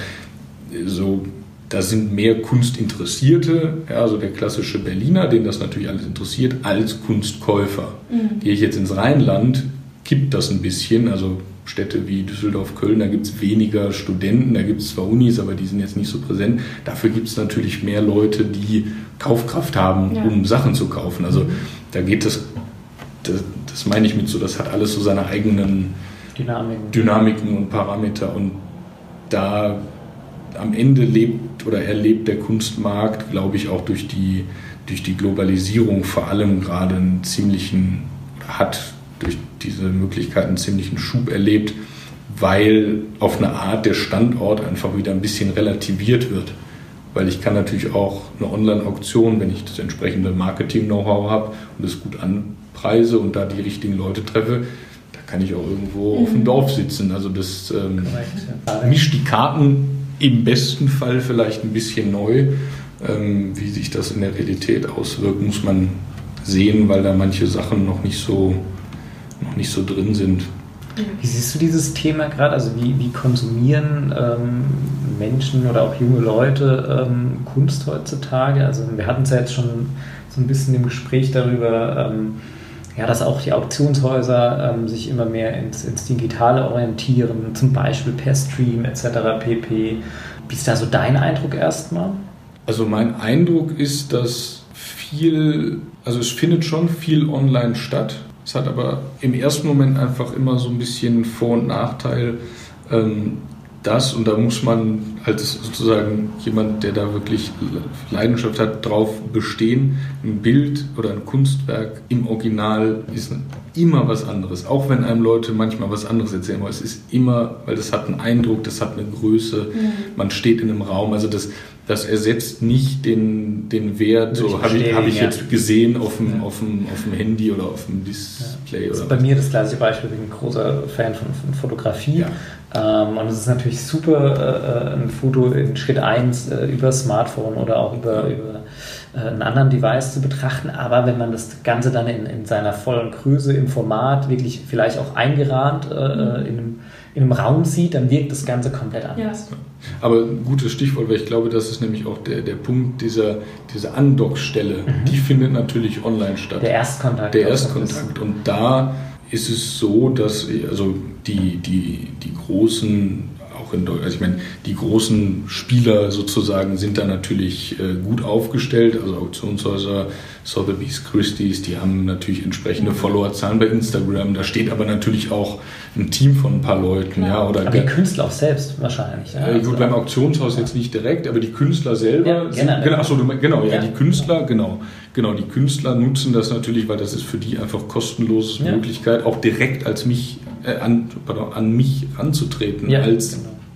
so da sind mehr Kunstinteressierte, ja, also der klassische Berliner, den das natürlich alles interessiert, als Kunstkäufer. Mhm. Gehe ich jetzt ins Rheinland, kippt das ein bisschen. Also Städte wie Düsseldorf, Köln, da gibt es weniger Studenten, da gibt es zwar Unis, aber die sind jetzt nicht so präsent. Dafür gibt es natürlich mehr Leute, die Kaufkraft haben, ja. um Sachen zu kaufen. Also mhm. da geht das, das, das meine ich mit so, das hat alles so seine eigenen Dynamiken, Dynamiken und Parameter und da am Ende lebt oder erlebt der Kunstmarkt, glaube ich, auch durch die, durch die Globalisierung vor allem gerade einen ziemlichen, hat durch diese Möglichkeiten einen ziemlichen Schub erlebt, weil auf eine Art der Standort einfach wieder ein bisschen relativiert wird. Weil ich kann natürlich auch eine Online-Auktion, wenn ich das entsprechende Marketing-Know-how habe und es gut anpreise und da die richtigen Leute treffe, da kann ich auch irgendwo mhm. auf dem Dorf sitzen. Also das ähm, mischt die Karten im besten Fall vielleicht ein bisschen neu. Ähm, wie sich das in der Realität auswirkt, muss man sehen, weil da manche Sachen noch nicht so, noch nicht so drin sind. Wie siehst du dieses Thema gerade? Also wie, wie konsumieren ähm, Menschen oder auch junge Leute ähm, Kunst heutzutage? Also wir hatten es ja jetzt schon so ein bisschen im Gespräch darüber, ähm, ja, dass auch die Auktionshäuser ähm, sich immer mehr ins, ins, Digitale orientieren, zum Beispiel per Stream etc. pp. Wie ist da so dein Eindruck erstmal? Also mein Eindruck ist, dass viel, also es findet schon viel online statt. Es hat aber im ersten Moment einfach immer so ein bisschen Vor- und Nachteil. Ähm, das und da muss man halt sozusagen jemand, der da wirklich Leidenschaft hat, drauf bestehen. Ein Bild oder ein Kunstwerk im Original ist immer was anderes. Auch wenn einem Leute manchmal was anderes erzählen, aber es ist immer, weil das hat einen Eindruck, das hat eine Größe, mhm. man steht in einem Raum. Also das, das ersetzt nicht den, den Wert, so habe ich, hab ich jetzt gesehen auf dem, ja. auf, dem, auf dem Handy oder auf dem Display. Ja. Das ist bei mir das gleiche Beispiel, ich bin ein großer Fan von, von Fotografie. Ähm, und es ist natürlich super, äh, ein Foto in Schritt 1 äh, über Smartphone oder auch über, über äh, einen anderen Device zu betrachten. Aber wenn man das Ganze dann in, in seiner vollen Größe im Format wirklich vielleicht auch eingerahmt äh, äh, in, einem, in einem Raum sieht, dann wirkt das Ganze komplett anders. Ja. Aber ein gutes Stichwort, weil ich glaube, das ist nämlich auch der, der Punkt dieser, dieser Andockstelle. Mhm. Die findet natürlich online statt. Der Erstkontakt. Der Erstkontakt. Und da ist es so, dass also die, die, die großen, auch in Deutschland. Also ich meine, die großen Spieler sozusagen sind da natürlich äh, gut aufgestellt. Also Auktionshäuser, Sotheby's, Christie's, die haben natürlich entsprechende Followerzahlen bei Instagram. Da steht aber natürlich auch ein Team von ein paar Leuten. Ja, oder aber die Künstler auch selbst wahrscheinlich. Ja, äh, gut, also, beim Auktionshaus jetzt nicht direkt, aber die Künstler selber. Ja, sind, genau, achso, genau, ja, ja, die Künstler, genau. Genau, die Künstler nutzen das natürlich, weil das ist für die einfach kostenlose ja. Möglichkeit, auch direkt als mich äh, an, pardon, an mich ranzutreten, ja, als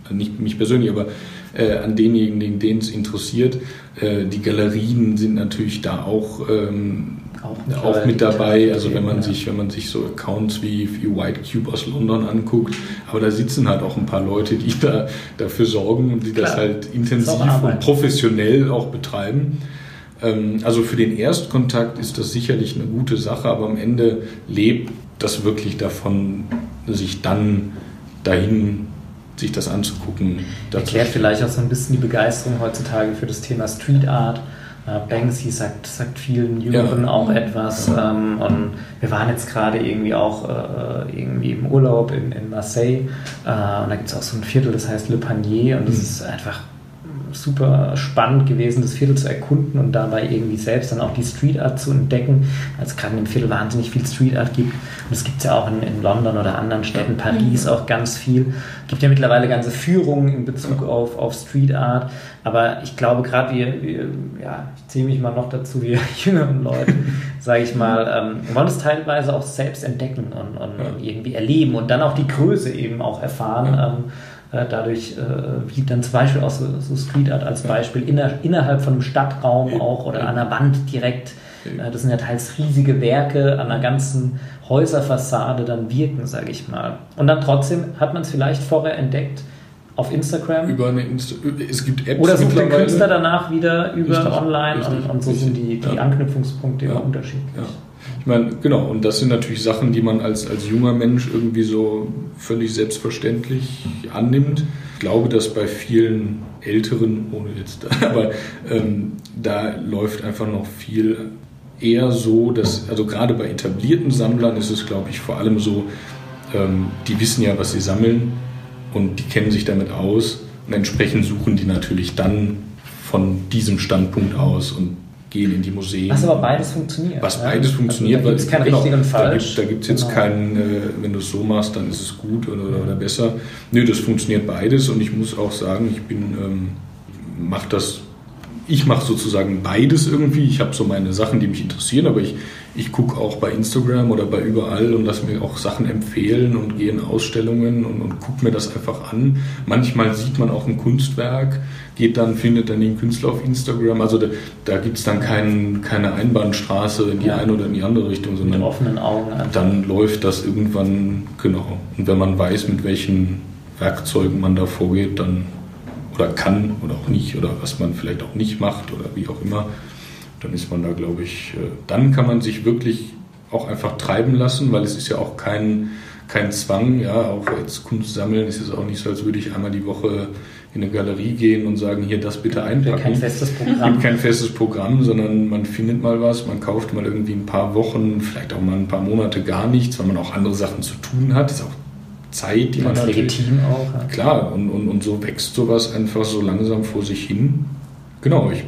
genau. nicht mich persönlich, aber äh, an denjenigen, denen es interessiert. Äh, die Galerien sind natürlich da auch, ähm, auch, auch mit dabei. Also wenn man ja. sich, wenn man sich so Accounts wie, wie White Cube aus London anguckt, aber da sitzen halt auch ein paar Leute, die da dafür sorgen und die Klar. das halt intensiv das und professionell auch betreiben. Ähm, also für den Erstkontakt ist das sicherlich eine gute Sache, aber am Ende lebt das wirklich davon, sich dann dahin sich das anzugucken. Erklärt vielleicht auch so ein bisschen die Begeisterung heutzutage für das Thema Street Art. Äh, Banksy sagt, sagt vielen Jüngeren ja. auch etwas. Ja. Ähm, und wir waren jetzt gerade irgendwie auch äh, irgendwie im Urlaub in, in Marseille. Äh, und da gibt es auch so ein Viertel, das heißt Le Panier. Und das mhm. ist einfach super spannend gewesen, das Viertel zu erkunden und dabei irgendwie selbst dann auch die Street Art zu entdecken, weil es gerade in dem Viertel wahnsinnig viel Street Art gibt. Und das gibt es ja auch in, in, London oder anderen Städten, Paris auch ganz viel. Es gibt ja mittlerweile ganze Führungen in Bezug auf, auf Street Art. Aber ich glaube, gerade wir, wir, ja, ich ziehe mich mal noch dazu, wir jüngeren Leute, sage ich mal, ähm, wollen es teilweise auch selbst entdecken und, und, und, irgendwie erleben und dann auch die Größe eben auch erfahren. Ähm, äh, dadurch, äh, wie dann zum Beispiel auch so, so Street Art als Beispiel inner, innerhalb von einem Stadtraum auch oder an der Wand direkt. Äh, das sind ja teils riesige Werke an einer ganzen Häuserfassade dann wirken, sage ich mal. Und dann trotzdem hat man es vielleicht vorher entdeckt auf Instagram. Über eine Insta es gibt Apps Oder sucht den Künstler danach wieder über richtig, online richtig, und, und, so richtig, sind die, die ja. Anknüpfungspunkte ja. immer unterschiedlich. Ja. Ich meine, genau, und das sind natürlich Sachen, die man als, als junger Mensch irgendwie so völlig selbstverständlich annimmt. Ich glaube, dass bei vielen Älteren, ohne jetzt, aber ähm, da läuft einfach noch viel eher so, dass, also gerade bei etablierten Sammlern ist es, glaube ich, vor allem so, ähm, die wissen ja, was sie sammeln und die kennen sich damit aus und entsprechend suchen die natürlich dann von diesem Standpunkt aus und gehen in die Museen. Was aber beides funktioniert. Was beides also funktioniert. Also, da gibt es kein genau, richtig und falsch. Da gibt es jetzt genau. keinen, äh, wenn du es so machst, dann ist es gut oder, oder besser. Nö, das funktioniert beides und ich muss auch sagen, ich bin, ähm, mache das, ich mache sozusagen beides irgendwie. Ich habe so meine Sachen, die mich interessieren, aber ich, ich gucke auch bei Instagram oder bei überall und lasse mir auch Sachen empfehlen und gehe in Ausstellungen und, und gucke mir das einfach an. Manchmal sieht man auch ein Kunstwerk geht dann, findet dann den Künstler auf Instagram. Also da, da gibt es dann kein, keine Einbahnstraße in die ja. eine oder in die andere Richtung, sondern mit offenen Augen. Einfach. Dann läuft das irgendwann, genau. Und wenn man weiß, mit welchen Werkzeugen man da vorgeht, dann oder kann oder auch nicht oder was man vielleicht auch nicht macht oder wie auch immer, dann ist man da, glaube ich, äh, dann kann man sich wirklich auch einfach treiben lassen, weil es ist ja auch kein, kein Zwang, ja, auch jetzt Kunst sammeln ist es auch nicht so, als würde ich einmal die Woche in eine Galerie gehen und sagen, hier das bitte einpacken. Kein festes Programm. Gibt kein festes Programm, sondern man findet mal was, man kauft mal irgendwie ein paar Wochen, vielleicht auch mal ein paar Monate gar nichts, weil man auch andere Sachen zu tun hat. Das ist auch Zeit, die Ganz man legitim auch. Ja. Klar, und, und, und so wächst sowas einfach so langsam vor sich hin. Genau, ich,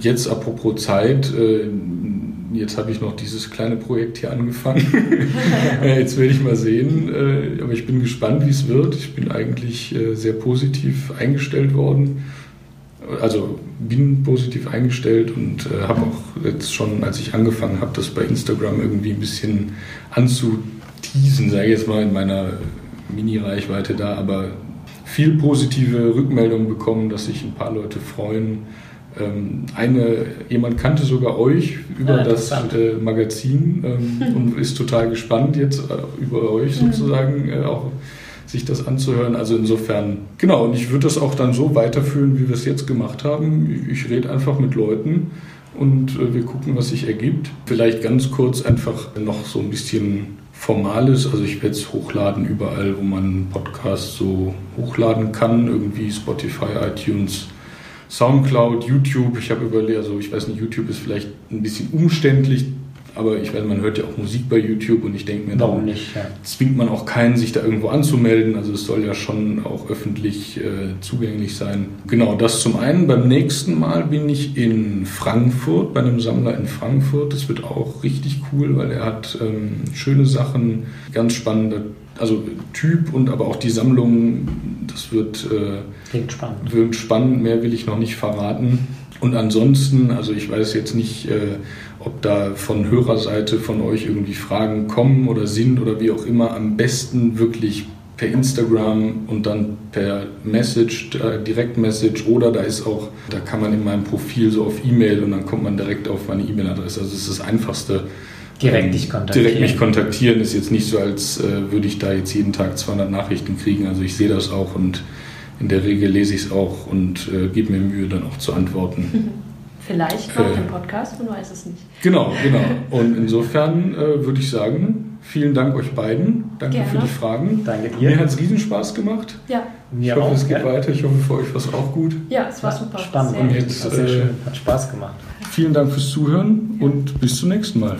jetzt apropos Zeit, äh, jetzt habe ich noch dieses kleine Projekt hier angefangen. Äh, jetzt werde ich mal sehen. Äh, aber ich bin gespannt, wie es wird. Ich bin eigentlich sehr positiv eingestellt worden. Also bin positiv eingestellt und habe auch jetzt schon, als ich angefangen habe, das bei Instagram irgendwie ein bisschen anzuteasen, sage ich jetzt mal in meiner Mini-Reichweite da, aber viel positive Rückmeldungen bekommen, dass sich ein paar Leute freuen eine, jemand kannte sogar euch über ja, das äh, Magazin ähm, und ist total gespannt jetzt äh, über euch mhm. sozusagen äh, auch sich das anzuhören. Also insofern, genau, und ich würde das auch dann so weiterführen, wie wir es jetzt gemacht haben. Ich rede einfach mit Leuten und äh, wir gucken, was sich ergibt. Vielleicht ganz kurz einfach noch so ein bisschen Formales. Also ich werde es hochladen überall, wo man Podcasts so hochladen kann, irgendwie Spotify, iTunes, Soundcloud, YouTube. Ich habe überlegt, also ich weiß nicht, YouTube ist vielleicht ein bisschen umständlich Aber ich weiß, man hört ja auch Musik bei YouTube und ich denke mir, warum nicht? Ja. Zwingt man auch keinen, sich da irgendwo anzumelden. Also es soll ja schon auch öffentlich äh, zugänglich sein. Genau, das zum einen. Beim nächsten Mal bin ich in Frankfurt, bei einem Sammler in Frankfurt. Das wird auch richtig cool, weil er hat ähm, schöne Sachen, ganz spannende also Typ und aber auch die Sammlung, das wird, äh, spannend. wird spannend. Mehr will ich noch nicht verraten. Und ansonsten, also ich weiß jetzt nicht, äh, ob da von Hörerseite von euch irgendwie Fragen kommen oder sind oder wie auch immer, am besten wirklich per Instagram und dann per Message, äh, Direktmessage oder da ist auch, da kann man in meinem Profil so auf E-Mail und dann kommt man direkt auf meine E-Mail-Adresse. Also es ist das Einfachste. Direkt dich kontaktieren. Direkt mich kontaktieren ist jetzt nicht so, als äh, würde ich da jetzt jeden Tag 200 Nachrichten kriegen. Also ich sehe das auch und in der Regel lese ich es auch und äh, gebe mir Mühe, dann auch zu antworten. Vielleicht noch äh, im Podcast, man weiß es nicht. Genau, genau. Und insofern äh, würde ich sagen, vielen Dank euch beiden. Danke Gerne. für die Fragen. Danke dir. Mir hat es Riesenspaß gemacht. Ja. Mir ich hoffe, auch, es geht ja. weiter. Ich hoffe, für euch war es auch gut. Ja, es war super. Spannend. Und jetzt, sehr äh, schön. Hat Spaß gemacht. Vielen Dank fürs Zuhören und bis zum nächsten Mal.